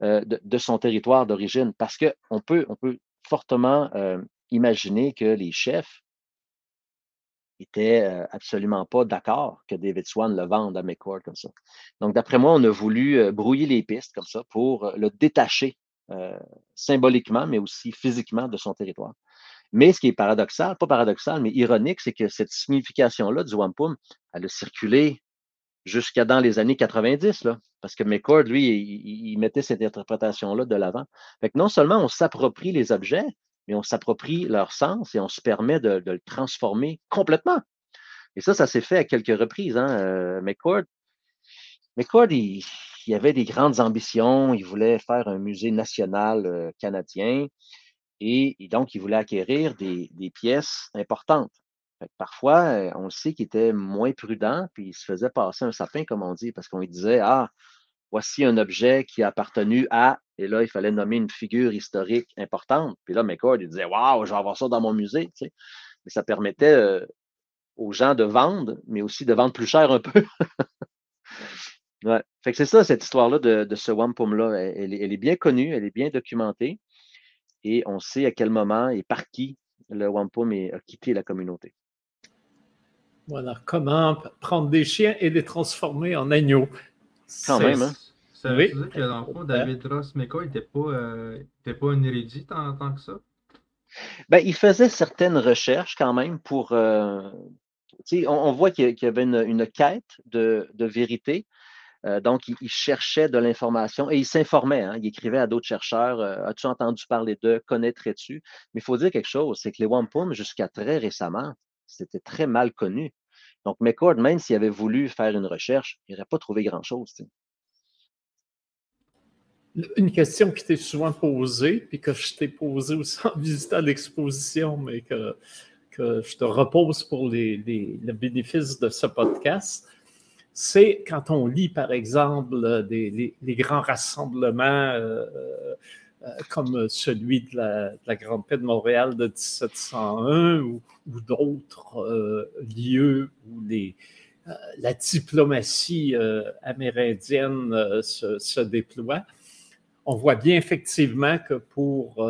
euh, de, son territoire d'origine, parce qu'on peut, on peut fortement euh, imaginer que les chefs n'étaient euh, absolument pas d'accord que David Swan le vende à McCord comme ça. Donc, d'après moi, on a voulu brouiller les pistes comme ça pour le détacher symboliquement, mais aussi physiquement de son territoire. Mais ce qui est paradoxal, pas paradoxal, mais ironique, c'est que cette signification-là du wampum, elle a circulé jusqu'à dans les années 90, là, parce que McCord, lui, il, mettait cette interprétation-là de l'avant. Fait non seulement on s'approprie les objets, mais on s'approprie leur sens et on se permet de, le transformer complètement. Et ça, ça s'est fait à quelques reprises. Hein. Euh, McCord, McCord il, il, avait des grandes ambitions. Il voulait faire un musée national euh, canadien et, donc il voulait acquérir des pièces importantes parfois, euh, on le sait qu'il était moins prudent, puis il se faisait passer un sapin, comme on dit, parce qu'on lui disait Ah, voici un objet qui a appartenu à, et là, il fallait nommer une figure historique importante. Puis là, McCord, il disait Waouh, je vais avoir ça dans mon musée. Mais ça permettait euh, aux gens de vendre, mais aussi de vendre plus cher un peu. *laughs* ouais. Fait que c'est ça, cette histoire-là de, ce wampum-là. Elle, elle, est bien connue, elle est bien documentée, et on sait à quel moment et par qui le wampum a quitté la communauté.
Voilà, comment prendre des chiens et les transformer en agneaux.
Quand même, hein?
Ça veut dire que dans le fond, David Ross McCoy n'était pas, euh, pas une érudite en tant que ça?
Ben, il faisait certaines recherches quand même pour. Euh, on, on, voit qu'il y avait une, quête de, vérité. Euh, donc, il, cherchait de l'information et il s'informait. Hein, il écrivait à d'autres chercheurs As-tu entendu parler d'eux Connaîtrais-tu? Mais il faut dire quelque chose c'est que les wampum, jusqu'à très récemment, c'était très mal connu. Donc, McCord, même s'il avait voulu faire une recherche, il n'aurait pas trouvé grand-chose.
Une question qui t'est souvent posée, puis que je t'ai posée aussi en visitant l'exposition, mais que, que je te repose pour les, les, le bénéfice de ce podcast, c'est quand on lit, par exemple, des, les, grands rassemblements euh, euh, comme celui de la, Grande Paix de Montréal de 1701 ou, d'autres euh, lieux où euh, la diplomatie amérindienne se, déploie. On voit bien effectivement que pour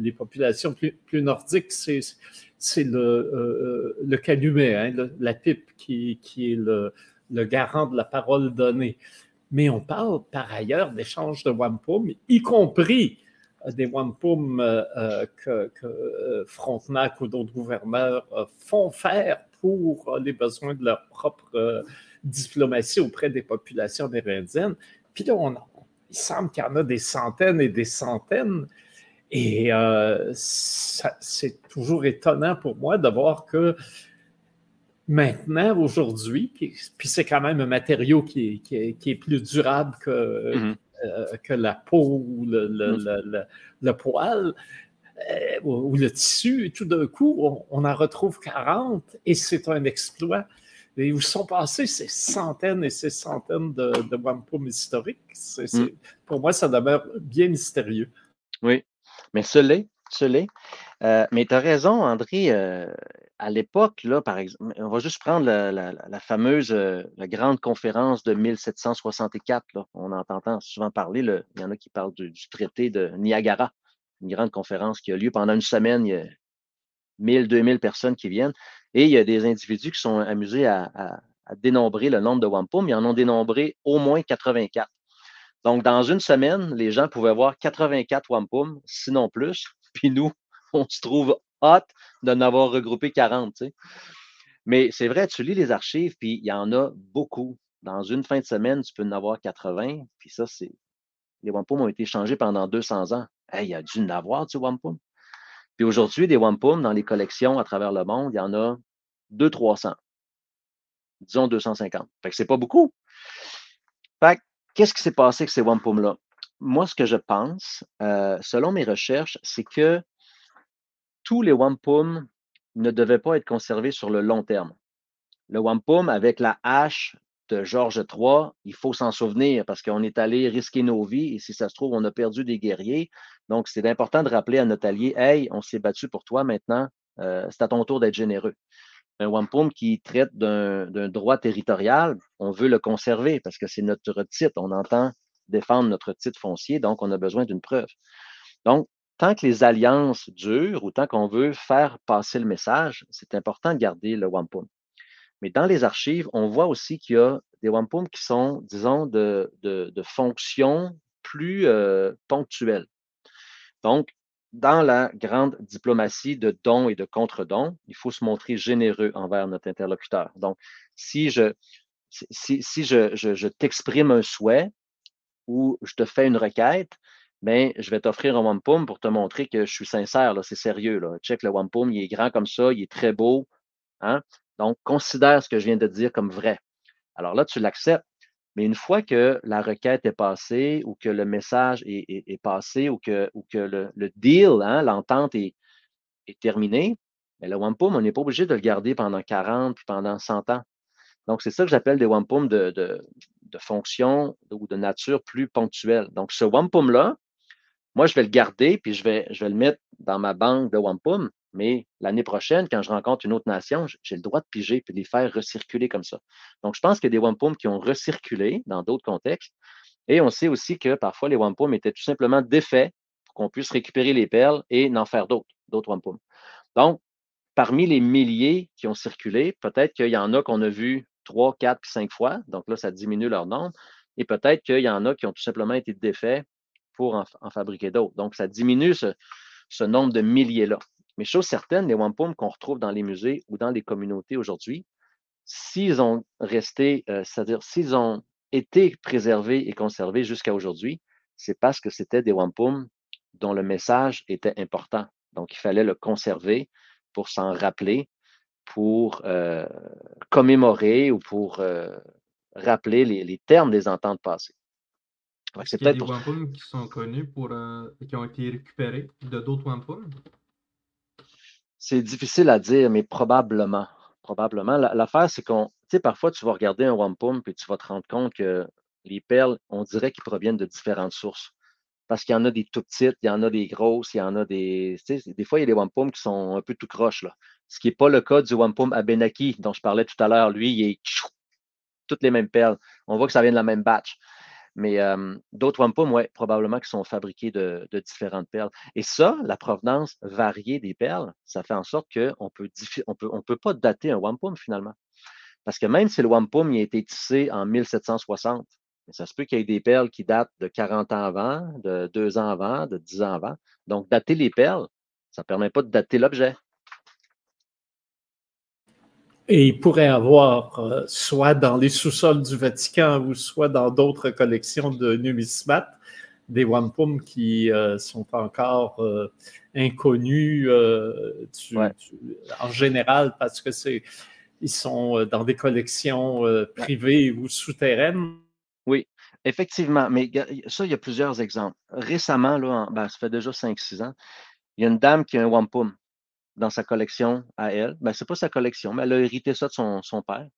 les populations plus, nordiques, c'est, le, calumet, hein, la pipe qui est le, le garant de la parole donnée mais on parle par ailleurs d'échanges de wampum, y compris euh, des wampum euh, euh, que, Frontenac ou d'autres gouverneurs font faire pour les besoins de leur propre diplomatie auprès des populations amérindiennes. Puis là, il semble qu'il y en a des centaines et des centaines. Et c'est toujours étonnant pour moi de voir que maintenant, aujourd'hui, puis, c'est quand même un matériau qui est, plus durable que, mm-hmm. euh, que la peau ou le, mm-hmm. poil euh, ou, le tissu, et tout d'un coup, on, en retrouve 40 et c'est un exploit. Et où sont passées ces centaines et ces centaines de, de wampum historiques? Mm. Pour moi, ça demeure bien mystérieux.
Oui, mais ce lait, Euh, mais tu as raison, André. À l'époque, là, par exemple, on va juste prendre la, fameuse, euh, la grande conférence de 1764. Là. On entend souvent parler, il y en a qui parlent du, traité de Niagara, une grande conférence qui a lieu pendant une semaine. Il y a 1000, 2000 personnes qui viennent. Et il y a des individus qui sont amusés à, dénombrer le nombre de wampum. Ils en ont dénombré au moins 84. Donc, dans une semaine, les gens pouvaient voir 84 wampum, sinon plus. Puis nous, *laughs* on se trouve hot d'en avoir regroupé 40. Mais c'est vrai, tu lis les archives, puis il y en a beaucoup. Dans une fin de semaine, tu peux en avoir 80. Puis ça, c'est. Les wampum ont été changés pendant 200 ans. il y a dû en avoir du wampum. Puis aujourd'hui, des wampum dans les collections à travers le monde, il y en a 200-300. Disons 250. Fait que c'est pas beaucoup. Fait qu'est-ce qui s'est passé avec ces wampum-là? Moi, ce que je pense, euh, selon mes recherches, c'est que tous les wampum ne devaient pas être conservés sur le long terme. Le wampum, avec la hache de Georges III, il faut s'en souvenir parce qu'on est allé risquer nos vies et si ça se trouve, on a perdu des guerriers. Donc, c'est important de rappeler à notre allié, hey, on s'est battu pour toi maintenant, euh, c'est à ton tour d'être généreux. Un wampum qui traite d'un droit territorial, on veut le conserver parce que c'est notre titre. On entend défendre notre titre foncier, donc on a besoin d'une preuve. Donc, tant que les alliances durent ou tant qu'on veut faire passer le message, c'est important de garder le wampum. Mais dans les archives, on voit aussi qu'il y a des wampum qui sont, disons, de, fonctions plus euh, ponctuelles. Donc, dans la grande diplomatie de dons et de contre-dons, il faut se montrer généreux envers notre interlocuteur. Donc, si je t'exprime un souhait ou je te fais une requête, ben, je vais t'offrir un wampum pour te montrer que je suis sincère, là, c'est sérieux. Là. Check le wampum, il est grand comme ça, il est très beau. Hein? Donc, considère ce que je viens de dire comme vrai. Alors là, tu l'acceptes. Mais une fois que la requête est passée ou que le message est, passé ou que, ou que le, deal, hein, l'entente est, est terminée, ben, le wampum, on n'est pas obligé de le garder pendant 40 puis pendant 100 ans. Donc, c'est ça que j'appelle des wampum de, de, de fonction ou de nature plus ponctuelle. Donc, ce wampum-là, moi, je vais le garder, puis je vais, le mettre dans ma banque de wampum, mais l'année prochaine, quand je rencontre une autre nation, j'ai le droit de piger puis de les faire recirculer comme ça. Donc, je pense qu'il y a des wampum qui ont recirculé dans d'autres contextes. Et on sait aussi que parfois, les wampum étaient tout simplement défaits pour qu'on puisse récupérer les perles et n'en faire d'autres, d'autres wampum. Donc, parmi les milliers qui ont circulé, peut-être qu'il y en a qu'on a vu trois, quatre, cinq fois. Donc là, ça diminue leur nombre. Et peut-être qu'il y en a qui ont tout simplement été défaits pour en, fabriquer d'autres. Donc, ça diminue ce, nombre de milliers-là. Mais chose certaine, les wampum qu'on retrouve dans les musées ou dans les communautés aujourd'hui, s'ils ont resté, euh, c'est-à-dire s'ils ont été préservés et conservés jusqu'à aujourd'hui, c'est parce que c'était des wampum dont le message était important. Donc, il fallait le conserver pour s'en rappeler, pour euh, commémorer ou pour euh, rappeler les, les, termes des ententes passées
c'est peut-être. des wampum qui sont connus pour. Euh, qui ont été récupérés de d'autres wampum?
C'est difficile à dire, mais probablement. Probablement. L'affaire, c'est qu'on. Tu sais, parfois, tu vas regarder un wampum puis tu vas te rendre compte que les perles, on dirait qu'ils proviennent de différentes sources. Parce qu'il y en a des tout petites, il y en a des grosses, il y en a des. Tu sais, des fois, il y a des wampum qui sont un peu tout croches, là. Ce qui n'est pas le cas du wampum Abenaki dont je parlais tout à l'heure. Lui, il est toutes les mêmes perles. On voit que ça vient de la même batch. Mais d'autres wampum, oui, probablement qui sont fabriqués de, différentes perles. Et ça, la provenance variée des perles, ça fait en sorte qu'on peut, on peut, peut pas dater un wampum finalement. Parce que même si le wampum a été tissé en 1760, ça se peut qu'il y ait des perles qui datent de 40 ans avant, de 2 ans avant, de 10 ans avant. Donc, dater les perles, ça ne permet pas de dater l'objet.
Et il pourrait avoir, euh, soit dans les sous-sols du Vatican ou soit dans d'autres collections de numismates, des wampum qui euh, sont encore euh, inconnus en général parce que c'est ils sont dans des collections privées ou souterraines.
Oui, effectivement. Mais ça, il y a plusieurs exemples. Récemment, là, ben, ça fait déjà 5-6 ans, il y a une dame qui a un wampum dans sa collection à elle. Ben, ce n'est pas sa collection, mais elle a hérité ça de son, père.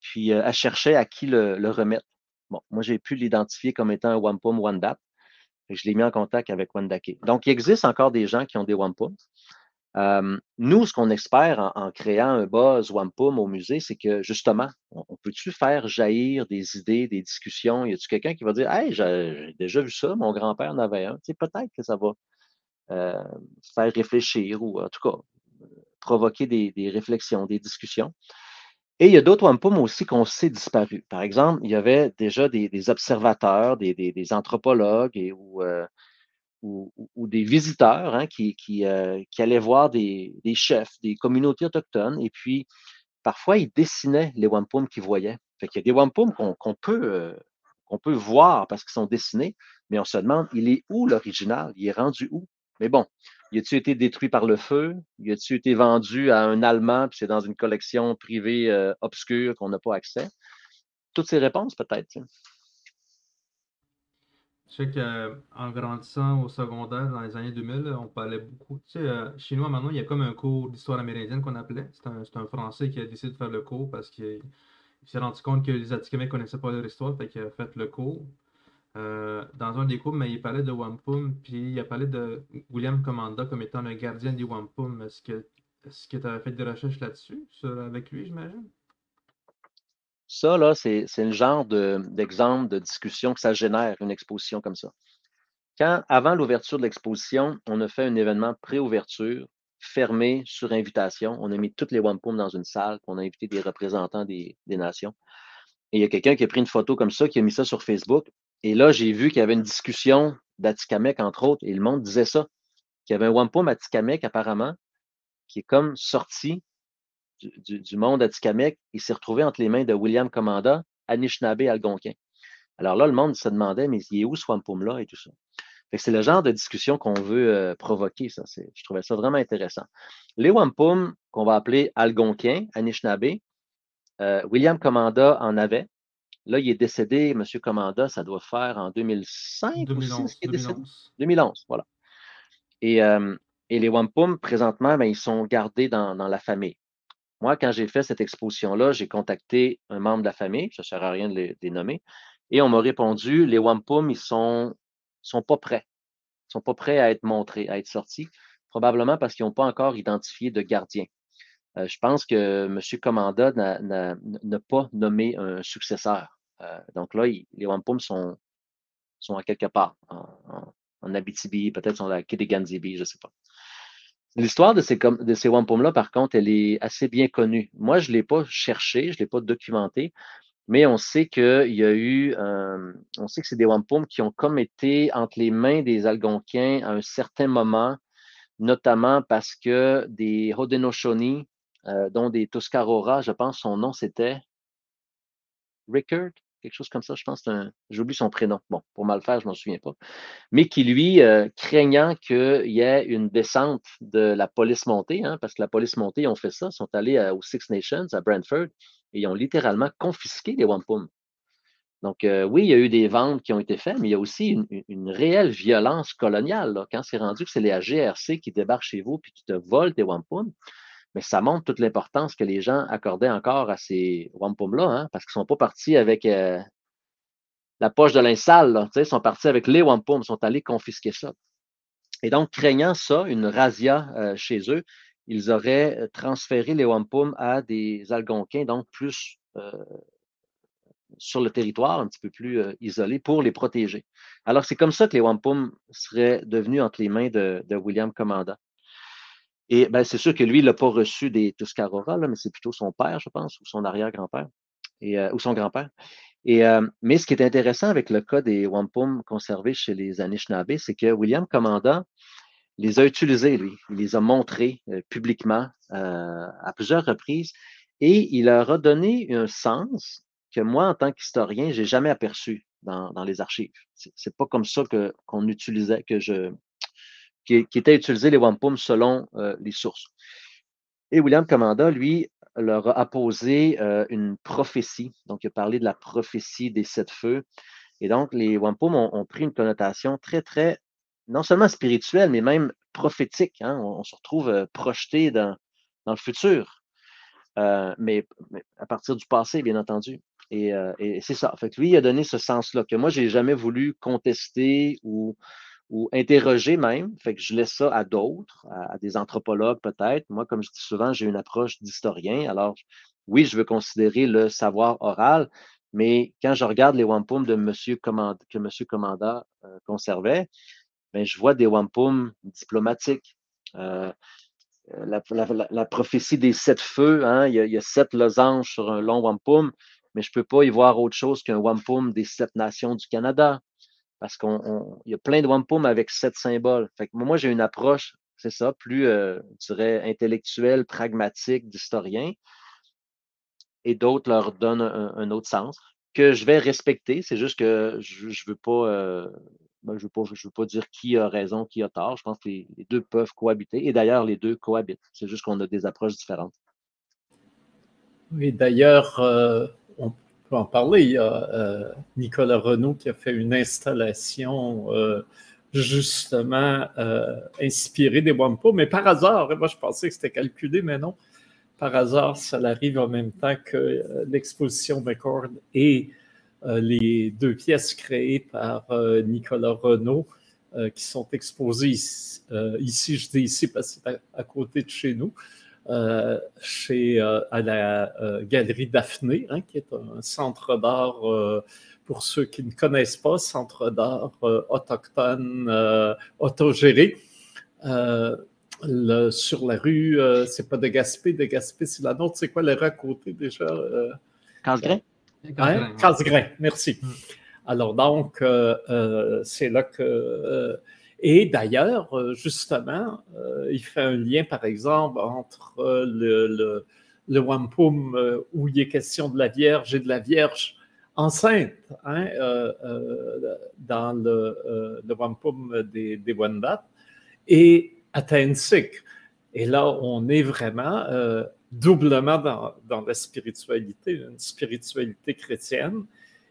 Puis euh, elle cherchait à qui le, remettre. Bon, moi, j'ai pu l'identifier comme étant un wampum Wandat. Je l'ai mis en contact avec Wandake. Donc, il existe encore des gens qui ont des wampums. nous, ce qu'on espère en, créant un buzz wampum au musée, c'est que justement, on, peut-tu faire jaillir des idées, des discussions? Y a-tu quelqu'un qui va dire Hey, j'ai déjà vu ça, mon grand-père en avait un? Peut-être que ça va euh, faire réfléchir ou en tout cas provoquer des, réflexions, des discussions. Et il y a d'autres wampum aussi qu'on sait disparus. Par exemple, il y avait déjà des, observateurs, des, anthropologues euh, ou, des visiteurs hein, qui, euh, qui, allaient voir des, chefs, des communautés autochtones, et puis parfois ils dessinaient les wampum qu'ils voyaient. Fait qu'il y a des wampum qu'on peut, qu'on peut voir parce qu'ils sont dessinés, mais on se demande, il est où l'original? Il est rendu où? Mais bon, il a-t-il été détruit par le feu? Il a-t-il été vendu à un Allemand, puis c'est dans une collection privée euh, obscure qu'on n'a pas accès? Toutes ces réponses, peut-être.
Je sais qu'en grandissant au secondaire dans les années 2000, on parlait beaucoup. Tu sais, euh, chez nous, maintenant, il y a comme un cours d'histoire amérindienne qu'on appelait. C'est un, Français qui a décidé de faire le cours parce qu'il s'est rendu compte que les Atikamekw ne connaissaient pas leur histoire, fait qu'il a fait le cours. Euh, dans un des cours, mais il parlait de Wampum, puis il a parlé de William Commanda comme étant le gardien des Wampum. Est-ce que tu avais fait des recherches là-dessus, avec lui, j'imagine?
Ça, là, c'est le genre d'exemple de, discussion que ça génère, une exposition comme ça. Quand, avant l'ouverture de l'exposition, on a fait un événement pré-ouverture, fermé sur invitation. On a mis toutes les wampum dans une salle, on a invité des représentants des, nations. Et il y a quelqu'un qui a pris une photo comme ça, qui a mis ça sur Facebook. Et là, j'ai vu qu'il y avait une discussion d'Atikamek, entre autres, et le monde disait ça, qu'il y avait un wampum Atikamek, apparemment, qui est comme sorti du, monde Atikamek, il s'est retrouvé entre les mains de William Commanda, Anishinaabe Algonquin. Alors là, le monde se demandait, mais il est où ce wampum-là et tout ça? C'est le genre de discussion qu'on veut euh, provoquer, ça. Je trouvais ça vraiment intéressant. Les wampum, qu'on va appeler Algonquin, Anishinaabe, euh, William Commanda en avait. Là, il est décédé, M. Commanda, ça doit faire en 2005
2011,
2011. 2011, voilà. Et, euh, et les wampum, présentement, ben, ils sont gardés dans, dans la famille. Moi, quand j'ai fait cette exposition-là, j'ai contacté un membre de la famille, ça ne sert à rien de les, nommer, et on m'a répondu les wampum, ils sont, sont pas prêts. Ils sont pas prêts à être montrés, à être sortis, probablement parce qu'ils n'ont pas encore identifié de gardien. Euh, je pense que M. Commanda n'a pas nommé un successeur. Euh, donc là, les wampum sont, sont à quelque part, en, Abitibi, peut-être sont à Kidiganzibi, je ne sais pas. L'histoire de ces, de ces wampum-là, par contre, elle est assez bien connue. Moi, je ne l'ai pas cherché, je ne l'ai pas documenté, mais on sait qu'il y a eu, euh, on sait que c'est des wampum qui ont comme été entre les mains des Algonquins à un certain moment, notamment parce que des Haudenosaunee, euh, dont des Tuscarora, je pense son nom c'était Rickard, quelque chose comme ça, je pense, j'oublie son prénom. Bon, pour mal faire, je ne m'en souviens pas. Mais qui, lui, euh, craignant qu'il y ait une descente de la police montée, hein, parce que la police montée, ils ont fait ça, sont allés aux Six Nations, à Brantford, et ils ont littéralement confisqué les wampum. Donc, euh, oui, il y a eu des ventes qui ont été faites, mais il y a aussi une, réelle violence coloniale. Quand c'est rendu que c'est les GRC qui débarquent chez vous et qui te volent tes wampum, mais ça montre toute l'importance que les gens accordaient encore à ces wampum-là, hein, parce qu'ils ne sont pas partis avec euh, la poche de linge sale, ils sont partis avec les wampum, ils sont allés confisquer ça. Et donc, craignant ça, une razzia euh, chez eux, ils auraient euh, transféré les wampum à des Algonquins, donc plus sur le territoire, un petit peu plus isolés, pour les protéger. Alors, c'est comme ça que les wampum seraient devenus entre les mains de, de William Commanda. Et ben, c'est sûr que lui, il n'a pas reçu des Tuscarora, là, mais c'est plutôt son père, je pense, ou son arrière-grand-père, euh, ou son grand-père. Euh, mais ce qui est intéressant avec le cas des wampum conservés chez les Anishinaabe, c'est que William Commandant les a utilisés, lui. Il les a montrés euh, publiquement à plusieurs reprises et il leur a donné un sens que moi, en tant qu'historien, j'ai jamais aperçu dans, dans les archives. C'est pas comme ça qu'on utilisait, que je qui, qui étaient utilisés les wampum selon euh, les sources. Et William Commanda, lui, leur a apposé euh, une prophétie. Donc, il a parlé de la prophétie des sept feux. Et donc, les wampum ont, pris une connotation très, très, non seulement spirituelle, mais même prophétique. Hein. On, se retrouve euh, projeté dans, dans, le futur, mais, à partir du passé, bien entendu. Et, c'est ça. Fait lui, il a donné ce sens-là que moi, je n'ai jamais voulu contester ou ou interroger même. Fait que je laisse ça à d'autres, à, des anthropologues peut-être. Moi, comme je dis souvent, j'ai une approche d'historien. Alors, oui, je veux considérer le savoir oral, mais quand je regarde les wampum de monsieur que M. Commanda euh, conservait, ben, je vois des wampum diplomatiques. Euh, la, la, prophétie des sept feux, hein, il, y a, sept losanges sur un long wampum, mais je ne peux pas y voir autre chose qu'un wampum des sept nations du Canada. Parce qu'il y a plein de wampum avec sept symboles. Moi, j'ai une approche, c'est ça, plus, euh, dirais, intellectuelle, pragmatique, d'historien. Et d'autres leur donnent un, autre sens que je vais respecter. C'est juste que je ne veux pas. Euh, ben, je ne veux, pas dire qui a raison, qui a tort. Je pense que les, deux peuvent cohabiter. Et d'ailleurs, les deux cohabitent. C'est juste qu'on a des approches différentes.
Oui, d'ailleurs, euh, peut en parler. Il y a euh, Nicolas Renaud qui a fait une installation euh, justement inspirée des Wampo, mais par hasard, moi je pensais que c'était calculé, mais non. Par hasard, ça arrive en même temps que l'exposition McCord et euh, les deux pièces créées par euh, Nicolas Renault euh, qui sont exposées ici, je dis ici parce que c'est à, côté de chez nous, chez, à la Galerie Daphné, hein, qui est un centre d'art pour ceux qui ne connaissent pas, centre d'art autochtone autogéré. sur la rue, c'est pas de Gaspé, de Gaspé, c'est la nôtre. C'est quoi le rue à côté déjà? Euh, Hein? merci. Mm. Alors, donc, euh, euh, c'est là que. Euh, et d'ailleurs, justement, il fait un lien, par exemple, entre le, le, wampum où il est question de la Vierge et de la Vierge enceinte, hein, dans le, le wampum des, des Wendat, et Atensik. Et là, on est vraiment doublement dans, la spiritualité, une spiritualité chrétienne.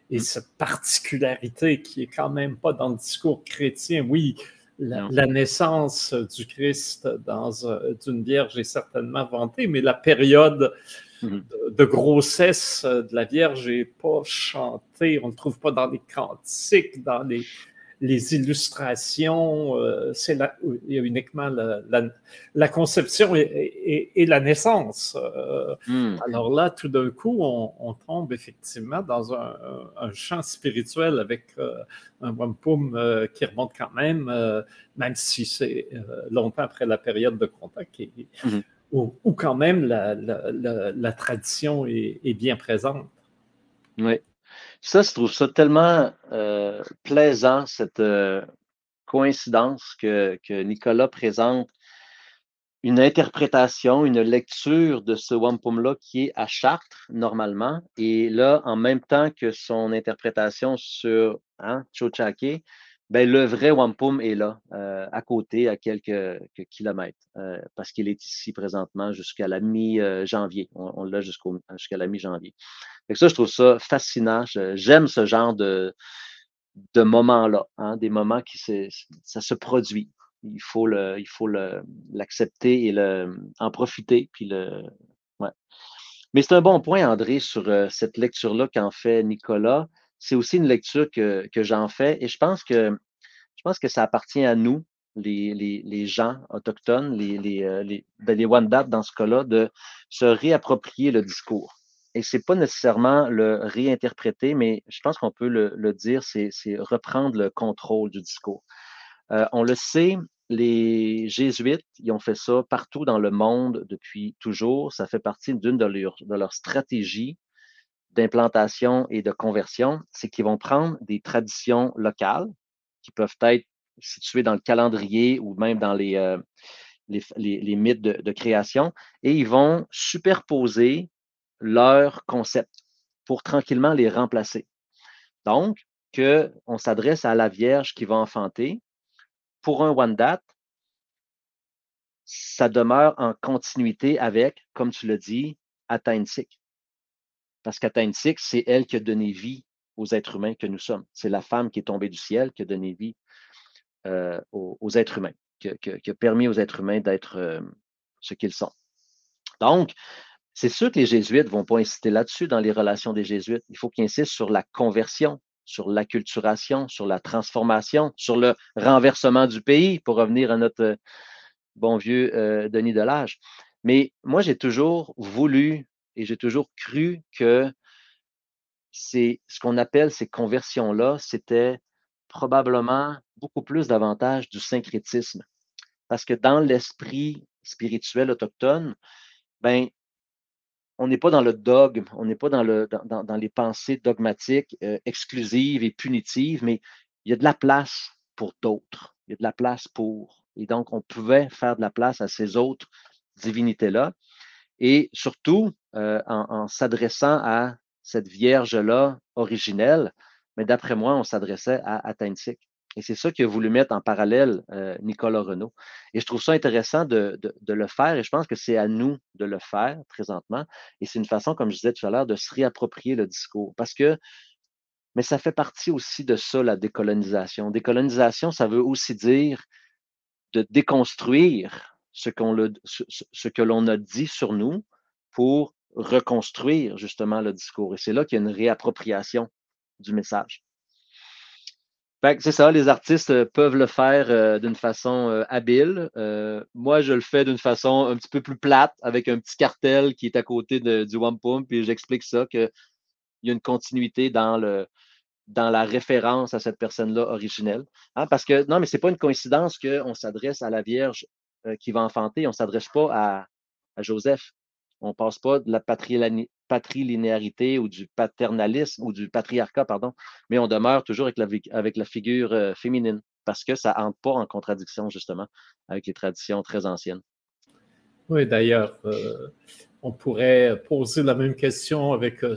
Et mm. cette particularité qui est quand même pas dans le discours chrétien, oui, la, naissance du Christ dans d'une vierge est certainement vantée, mais la période mm. de, grossesse de la Vierge n'est pas chantée, on ne trouve pas dans les cantiques, dans les, les illustrations, euh, c'est il y a uniquement la, conception et, la naissance. Euh, hmm. Alors là, tout d'un coup, on, tombe effectivement dans un, champ spirituel avec euh, un wampum qui remonte quand même, même si c'est longtemps après la période de contact, hmm. où, quand même la, tradition est, est bien présente.
Oui. Ça, je trouve ça tellement euh, plaisant, cette euh, coïncidence que, Nicolas présente une interprétation, une lecture de ce wampum-là qui est à Chartres, normalement, et là, en même temps que son interprétation sur hein, Chochake, ben, le vrai wampum est là, euh, à côté, à quelques, kilomètres, parce qu'il est ici présentement jusqu'à la mi-janvier. On, l'a jusqu'à la mi-janvier ça, je trouve ça fascinant. J'aime ce genre de, de moments-là, hein, des moments qui ça se produit. Il faut le, il faut l'accepter et le, en profiter. Puis le, ouais. Mais c'est un bon point, André, sur euh, cette lecture-là qu'en fait Nicolas. C'est aussi une lecture que, j'en fais et je pense que ça appartient à nous, les, gens autochtones, les, les, euh, les, ben, dans ce cas-là, de se réapproprier le discours et c'est pas nécessairement le réinterpréter, mais je pense qu'on peut le, dire, c'est reprendre le contrôle du discours. Euh, on le sait, les jésuites, ils ont fait ça partout dans le monde depuis toujours. Ça fait partie d'une de, de leurs stratégies d'implantation et de conversion, c'est qu'ils vont prendre des traditions locales qui peuvent être situées dans le calendrier ou même dans les, euh, les, mythes de, création, et ils vont superposer leur concept pour tranquillement les remplacer. Donc, qu'on s'adresse à la Vierge qui va enfanter. Pour un Wendat, ça demeure en continuité avec, comme tu l'as dit, Atainsik. Parce qu'Atainsik, c'est elle qui a donné vie aux êtres humains que nous sommes. C'est la femme qui est tombée du ciel qui a donné vie euh, aux, êtres humains, qui, a permis aux êtres humains d'être euh, ce qu'ils sont. Donc, c'est sûr que les jésuites ne vont pas insister là-dessus dans les relations des jésuites. Il faut qu'ils insistent sur la conversion, sur l'acculturation, sur la transformation, sur le renversement du pays, pour revenir à notre euh, bon vieux euh, Denis Delage. Mais moi, j'ai toujours voulu et j'ai toujours cru que c'est ce qu'on appelle ces conversions-là, c'était probablement beaucoup plus davantage du syncrétisme. Parce que dans l'esprit spirituel autochtone, ben, on n'est pas dans le dogme, on n'est pas dans, le, dans, les pensées dogmatiques euh, exclusives et punitives, mais il y a de la place pour d'autres. Il y a de la place pour. Et donc, on pouvait faire de la place à ces autres divinités-là. Et surtout, euh, en, s'adressant à cette vierge-là originelle, mais d'après moi, on s'adressait à Atlantique. Et c'est ça qu'il a voulu mettre en parallèle euh, Nicolas Renault. Et je trouve ça intéressant de, le faire et je pense que c'est à nous de le faire présentement. Et c'est une façon, comme je disais tout à l'heure, de se réapproprier le discours. Parce que, mais ça fait partie aussi de ça, la décolonisation. Décolonisation, ça veut aussi dire de déconstruire ce, qu'on ce que l'on a dit sur nous pour reconstruire justement le discours. Et c'est là qu'il y a une réappropriation du message c'est ça, les artistes euh, peuvent le faire euh, d'une façon euh, habile. moi, je le fais d'une façon un petit peu plus plate, avec un petit cartel qui est à côté du Wampum, puis j'explique ça, qu'il y a une continuité dans, la référence à cette personne-là originelle. Hein, parce que, non, mais c'est pas une coïncidence qu'on s'adresse à la Vierge qui va enfanter, on ne s'adresse pas à Joseph. On ne passe pas de la patrilinéarité ou du paternalisme ou du patriarcat, pardon, mais on demeure toujours avec la, figure euh, féminine parce que ça n'entre pas en contradiction justement avec les traditions très anciennes.
Oui, d'ailleurs, euh, on pourrait poser la même question avec euh,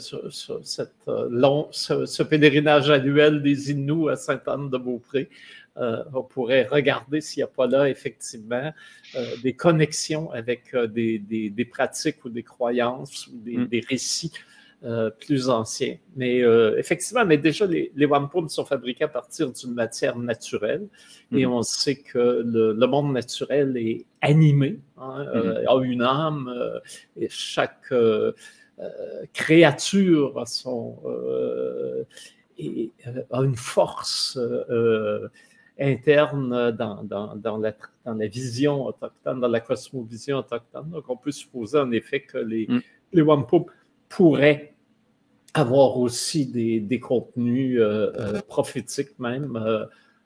long, ce, pèlerinage annuel des Inuits à Sainte-Anne-de-Beaupré. Euh, on pourrait regarder s'il n'y a pas là effectivement euh, des connexions avec euh, des, pratiques ou des croyances ou des, mm. récits plus anciens. Mais effectivement, mais déjà, les, les wampum sont fabriqués à partir d'une matière naturelle et mm. on sait que le, monde naturel est animé, hein, mm. a une âme et chaque créature a, son, et, a une force interne dans, dans, dans, la, dans, la, vision autochtone, dans la cosmovision autochtone. Donc, on peut supposer en effet que les, mm. les Wampum pourraient avoir aussi des, des contenus euh, euh, prophétiques même, euh,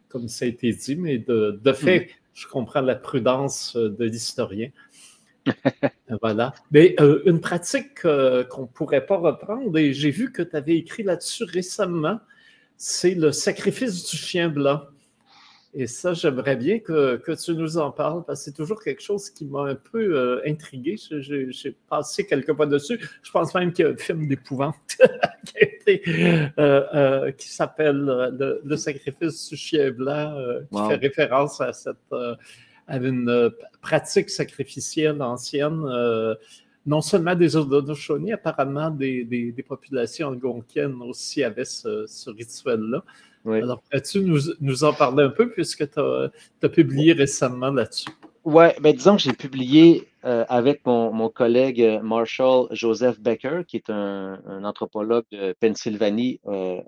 comme ça a été dit, mais de, de fait, mm. je comprends la prudence de l'historien. *laughs* voilà. Mais une pratique qu'on ne pourrait pas reprendre, et j'ai vu que tu avais écrit là-dessus récemment, c'est le sacrifice du chien blanc. Et ça, j'aimerais bien que, que, tu nous en parles parce que c'est toujours quelque chose qui m'a un peu euh, intrigué. J'ai passé quelques pas dessus. Je pense même qu'il y a un film d'épouvante *laughs* qui, euh, euh, qui s'appelle le, sacrifice du chien blanc, qui fait référence à, cette, à une pratique sacrificielle ancienne non seulement des Haudenosaunee, apparemment des, des, des, populations algonquiennes aussi avaient ce, ce rituel-là. Alors, peux-tu nous, nous, en parler un peu puisque tu as, publié récemment là-dessus?
Oui, ben disons que j'ai publié euh, avec mon, mon, collègue euh, Marshall Joseph Becker, qui est un, un anthropologue de Pennsylvanie euh,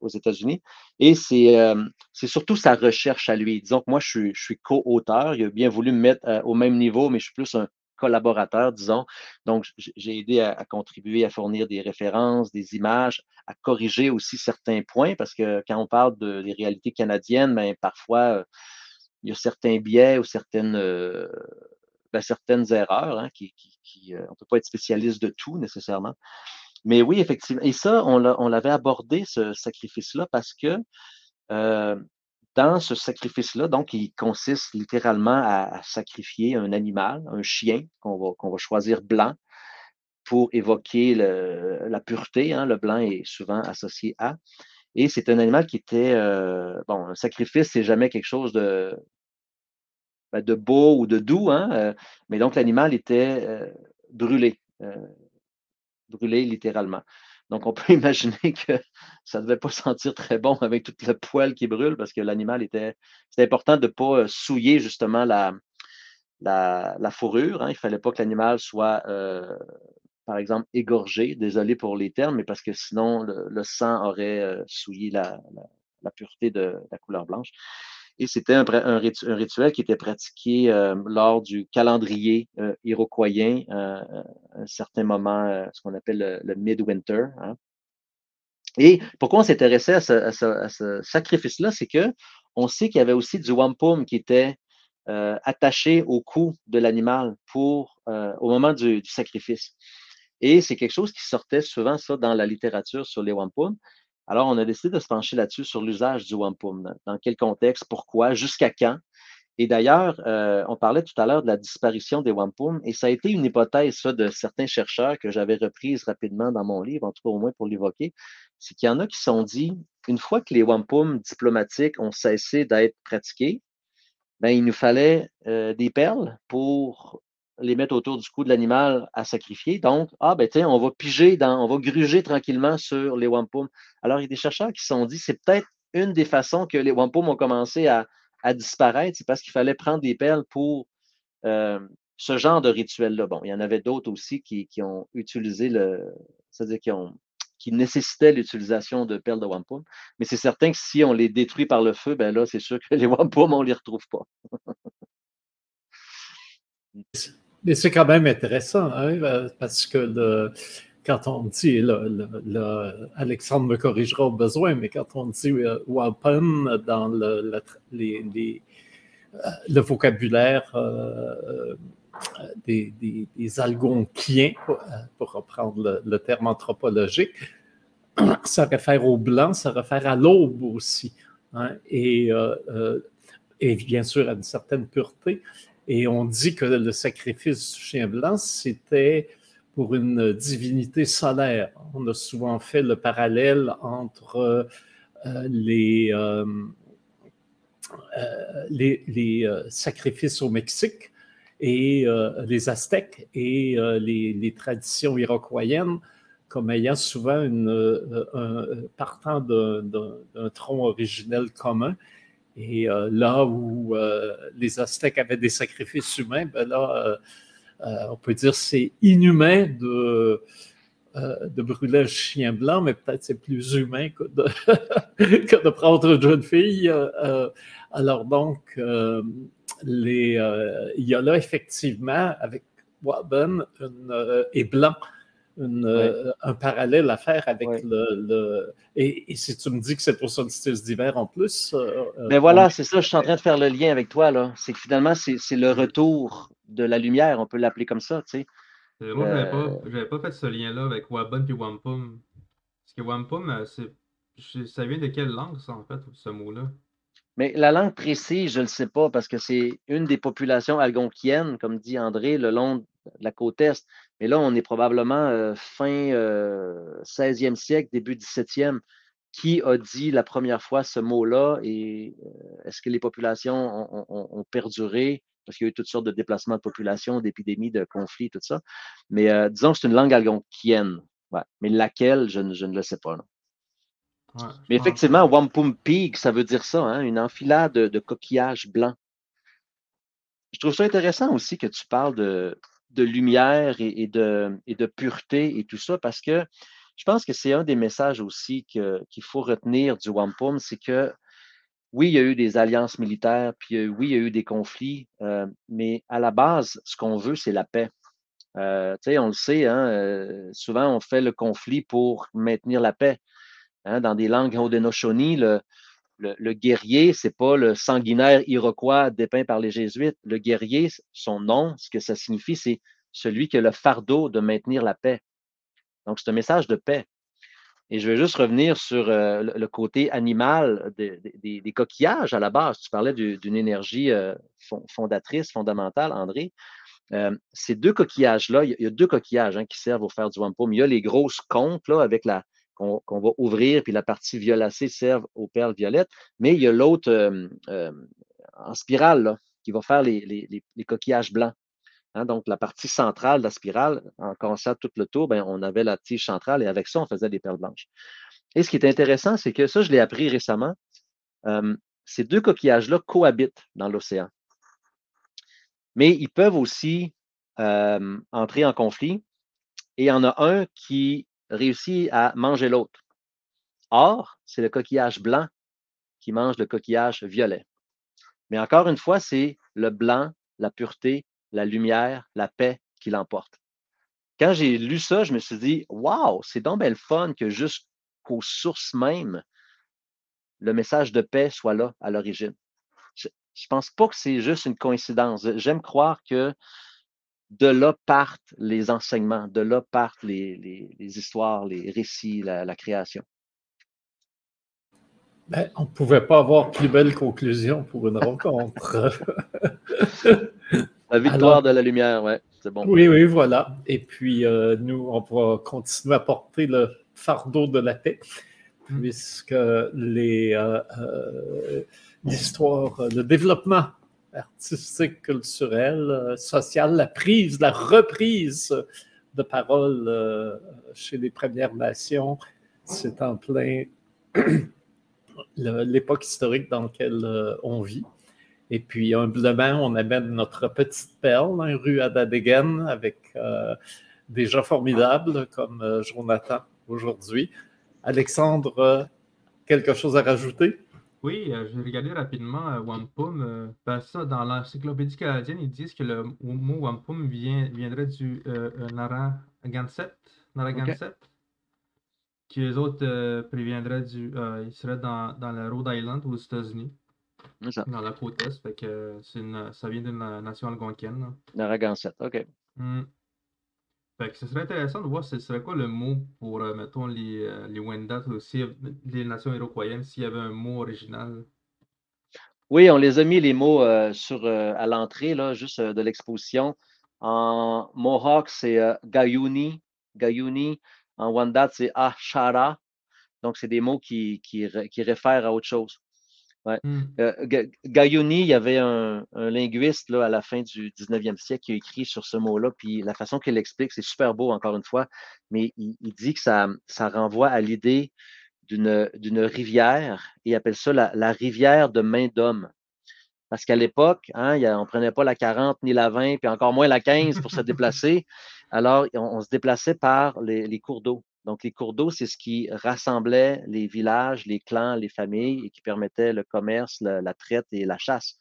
aux États-Unis. Et c'est euh, surtout sa recherche à lui. Disons que moi, je suis, je suis co-auteur. Il a bien voulu me mettre au même niveau, mais je suis plus un collaborateur, disons. Donc, j'ai aidé à, contribuer à fournir des références, des images, à corriger aussi certains points, parce que quand on parle de, des réalités canadiennes, ben, parfois, euh, il y a certains biais ou certaines, euh, ben, erreurs hein, euh, on ne peut pas être spécialiste de tout nécessairement. Mais oui, effectivement. Et ça, on l'avait abordé, ce sacrifice-là, parce que dans ce sacrifice-là, donc, il consiste littéralement à, sacrifier un animal, un chien qu'on va, qu'on va choisir blanc pour évoquer la pureté. Hein, le blanc est souvent associé à. Et c'est un animal qui était, euh, bon, un sacrifice, c'est jamais quelque chose de, ben, de beau ou de doux, hein, euh, mais donc l'animal était euh, brûlé, brûlé littéralement. Donc, on peut *laughs* imaginer que ça ne devait pas sentir très bon avec tout le poil qui brûle parce que l'animal était. C'était important de ne pas euh, souiller justement la, fourrure. Hein. Il ne fallait pas que l'animal soit euh, par exemple, égorgés. Désolé pour les termes, mais parce que sinon, le, sang aurait souillé la, pureté de la couleur blanche. Et c'était un, rituel qui était pratiqué lors du calendrier iroquoien, à un certain moment, ce qu'on appelle le, midwinter. Hein. Et pourquoi on s'intéressait à ce, sacrifice-là, c'est que on sait qu'il y avait aussi du wampum qui était euh, attaché au cou de l'animal pour euh, au moment du, sacrifice. Et c'est quelque chose qui sortait souvent dans la littérature sur les wampum. Alors, on a décidé de se pencher là-dessus sur l'usage du wampum. Dans quel contexte, pourquoi, jusqu'à quand? Et d'ailleurs, euh, on parlait tout à l'heure de la disparition des wampum, et ça a été une hypothèse de certains chercheurs que j'avais reprise rapidement dans mon livre, en tout cas au moins pour l'évoquer, c'est qu'il y en a qui sont dit, une fois que les wampum diplomatiques ont cessé d'être pratiqués, ben, il nous fallait euh, des perles pour les mettre autour du cou de l'animal à sacrifier. Donc, ah ben tiens, on va piger dans, on va gruger tranquillement sur les wampum. Alors, il y a des chercheurs qui se sont dit, c'est peut-être une des façons que les wampum ont commencé à, disparaître, c'est parce qu'il fallait prendre des perles pour euh, ce genre de rituel-là. Bon, il y en avait d'autres aussi qui, ont utilisé le, c'est-à-dire qui, ont, qui nécessitaient l'utilisation de perles de wampum. Mais c'est certain que si on les détruit par le feu, ben là, c'est sûr que les *laughs* wampum, on ne les retrouve pas.
Mais c'est quand même intéressant, hein, parce que le, quand on dit, Alexandre me corrigera au besoin, mais quand on dit euh, dans le, euh, vocabulaire euh, des, Algonquiens, pour, reprendre le, terme anthropologique, *coughs* ça réfère au blanc, ça réfère à l'aube aussi, hein, et, et bien sûr à une certaine pureté. Et on dit que le sacrifice du chien blanc, c'était pour une divinité solaire. On a souvent fait le parallèle entre euh, les, euh, euh, sacrifices au Mexique et les Aztèques et les, traditions iroquoiennes comme ayant souvent une, un, partant d'un tronc originel commun. Et là où les Aztèques avaient des sacrifices humains, ben là, euh, on peut dire c'est inhumain de, euh, de brûler un chien blanc, mais peut-être c'est plus humain que de, *laughs* prendre une jeune fille. Euh, alors donc, il y a là effectivement, avec Waben et Blanc, un parallèle à faire avec le. Et, si tu me dis que c'est pour solstice d'hiver en plus.
Mais ben voilà, c'est ça, je suis en train de faire le lien avec toi. là. C'est que finalement, c'est le retour de la lumière, on peut l'appeler comme ça, tu sais.
Euh, moi, je n'avais pas, pas, fait ce lien-là avec Wabun et Wampum. Parce que Wampum, euh, ça vient de quelle langue, ça, en fait, ce mot-là?
Mais la langue précise, je ne le sais pas, parce que c'est une des populations algonquiennes, comme dit André, le long de la côte Est. Mais là, on est probablement euh, fin 16e siècle, début 17e. Qui a dit la première fois ce mot-là et est-ce que les populations ont perduré? parce qu'il y a eu toutes sortes de déplacements de population, d'épidémies, de conflits, tout ça. Mais euh, disons que c'est une langue algonquienne. Mais laquelle, je ne, le sais pas. Mais effectivement, Wampum Peak, ça veut dire ça, hein, une enfilade de, coquillages blancs. Je trouve ça intéressant aussi que tu parles de, lumière et, de, et, de, pureté et tout ça, parce que je pense que c'est un des messages aussi qu'il faut retenir du Wampum, c'est que oui, il y a eu des alliances militaires, puis euh, oui, il y a eu des conflits, euh, mais à la base, ce qu'on veut, c'est la paix. Euh, on le sait, hein, souvent on fait le conflit pour maintenir la paix. Hein. dans des langues Haudenosaunee, le, le, le guerrier, c'est pas le sanguinaire iroquois dépeint par les jésuites. Le guerrier, son nom, ce que ça signifie, c'est celui qui a le fardeau de maintenir la paix. Donc, c'est un message de paix. Et je vais juste revenir sur euh, le côté animal des, coquillages à la base. Tu parlais d'une énergie euh, fondatrice, fondamentale, André. Euh, ces deux coquillages-là, il y, a deux coquillages hein, qui servent au faire du wampum. Il y a les grosses conques avec la qu'on va ouvrir, puis la partie violacée serve aux perles violettes, mais il y a l'autre en spirale qui va faire les coquillages blancs. Hein, donc, la partie centrale de la spirale, en commençant tout le tour, ben, on avait la tige centrale et avec ça, on faisait des perles blanches. Et ce qui est intéressant, c'est que ça, je l'ai appris récemment. ces deux coquillages-là cohabitent dans l'océan. Mais ils peuvent aussi entrer en conflit et il y en a un qui réussit à manger l'autre. Or, c'est le coquillage blanc qui mange le coquillage violet. Mais encore une fois, c'est le blanc, la pureté, la lumière, la paix qui l'emporte. Quand j'ai lu ça, je me suis dit, waouh, c'est donc belle fun que jusqu'aux sources même, le message de paix soit là à l'origine. Je ne pense pas que c'est juste une coïncidence. J'aime croire que de là partent les enseignements, de là partent les, histoires, les récits, la, création.
Ben, on ne pouvait pas avoir plus belle conclusion pour une rencontre. *laughs*
la victoire de la lumière, ouais, c'est bon.
Oui, oui, voilà. Et puis, euh, nous, on va continuer à porter le fardeau de la paix, puisque les, euh, euh, l'histoire, le développement artistique, culturel, euh, social, la prise, la reprise de parole euh, chez les Premières Nations. C'est en plein *clears throat* l'époque historique dans laquelle euh, on vit. Et puis, humblement, on amène notre petite perle, hein, rue Adadegen, avec des gens formidables comme Jonathan aujourd'hui. Alexandre, quelque chose à rajouter?
Oui, euh, j'ai regardé rapidement euh, wampum. Euh, ben ça, dans l'encyclopédie canadienne, ils disent que le mot wampum vient, viendrait du Narragansett, Narragansett, qui eux autres préviendraient du. ils seraient dans, dans la Rhode Island aux États-Unis, dans la côte Est. Fait que c'est une, ça vient d'une nation algonquienne.
Narragansett, OK.
Hmm. Fait que ce serait intéressant de voir ce serait quoi le mot pour, euh, mettons, les, euh, les Wendat aussi, les nations iroquoiennes, s'il y avait un mot original.
Oui, on les a mis les mots euh, sur, à l'entrée, juste de l'exposition. En Mohawk, c'est. Gayuni. En Wendat, c'est Ashara. Donc, c'est des mots qui, qui, qui réfèrent à autre chose. Ouais. Hmm. Euh, il y avait un, linguiste là, à la fin du 19e siècle qui a écrit sur ce mot-là, puis la façon qu'il l'explique, c'est super beau, encore une fois, mais il, dit que ça, ça renvoie à l'idée d'une rivière, et il appelle ça la, rivière de main d'homme. Parce qu'à l'époque, hein, on ne prenait pas la 40 ni la 20, puis encore moins la 15 pour se déplacer. *laughs* Alors, on, se déplaçait par les cours d'eau. Donc, les cours d'eau, c'est ce qui rassemblait les villages, les clans, les familles et qui permettait le commerce, la, traite et la chasse.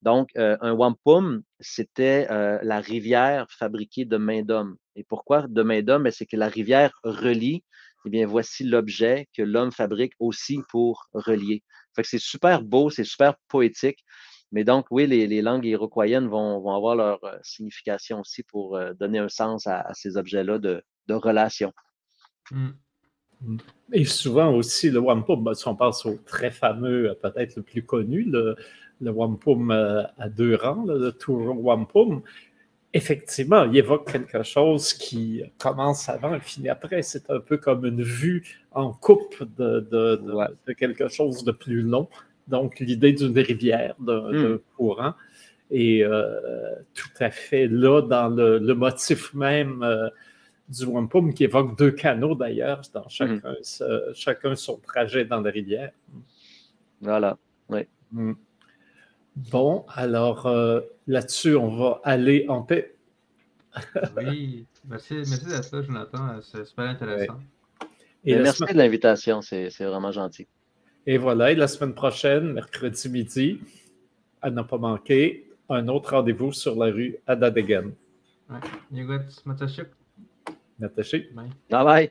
Donc, euh, un wampum, c'était euh, la rivière fabriquée de main d'homme. Et pourquoi de main d'homme? Ben, c'est que la rivière relie. Eh bien, voici l'objet que l'homme fabrique aussi pour relier. Fait c'est super beau, c'est super poétique. Mais donc, oui, les, langues iroquoiennes vont, avoir leur euh, signification aussi pour donner un sens à, ces objets-là de, de relation.
Mm. Et souvent aussi, le wampum, si on pense au très fameux, euh, peut-être le plus connu, le, wampum euh, à deux rangs, le tour wampum, effectivement, il évoque quelque chose qui commence avant et finit après. C'est un peu comme une vue en coupe de, quelque chose de plus long. Donc, l'idée d'une rivière, d'un mm. courant. Et euh, tout à fait là, dans le, motif même du wampum qui évoque deux canaux d'ailleurs, dans mhm. chacun, chacun son trajet dans la rivière.
Voilà, oui.
Mm. Bon, alors euh, là-dessus, on va aller en paix.
oui, merci, merci d'être là, Jonathan. C'est super intéressant.
Et merci de l'invitation, c'est vraiment gentil.
Et voilà, et la semaine prochaine, mercredi midi, à ne pas manquer, un autre rendez-vous sur la rue Adadegen.
Ouais.
Natasha.
Bye bye.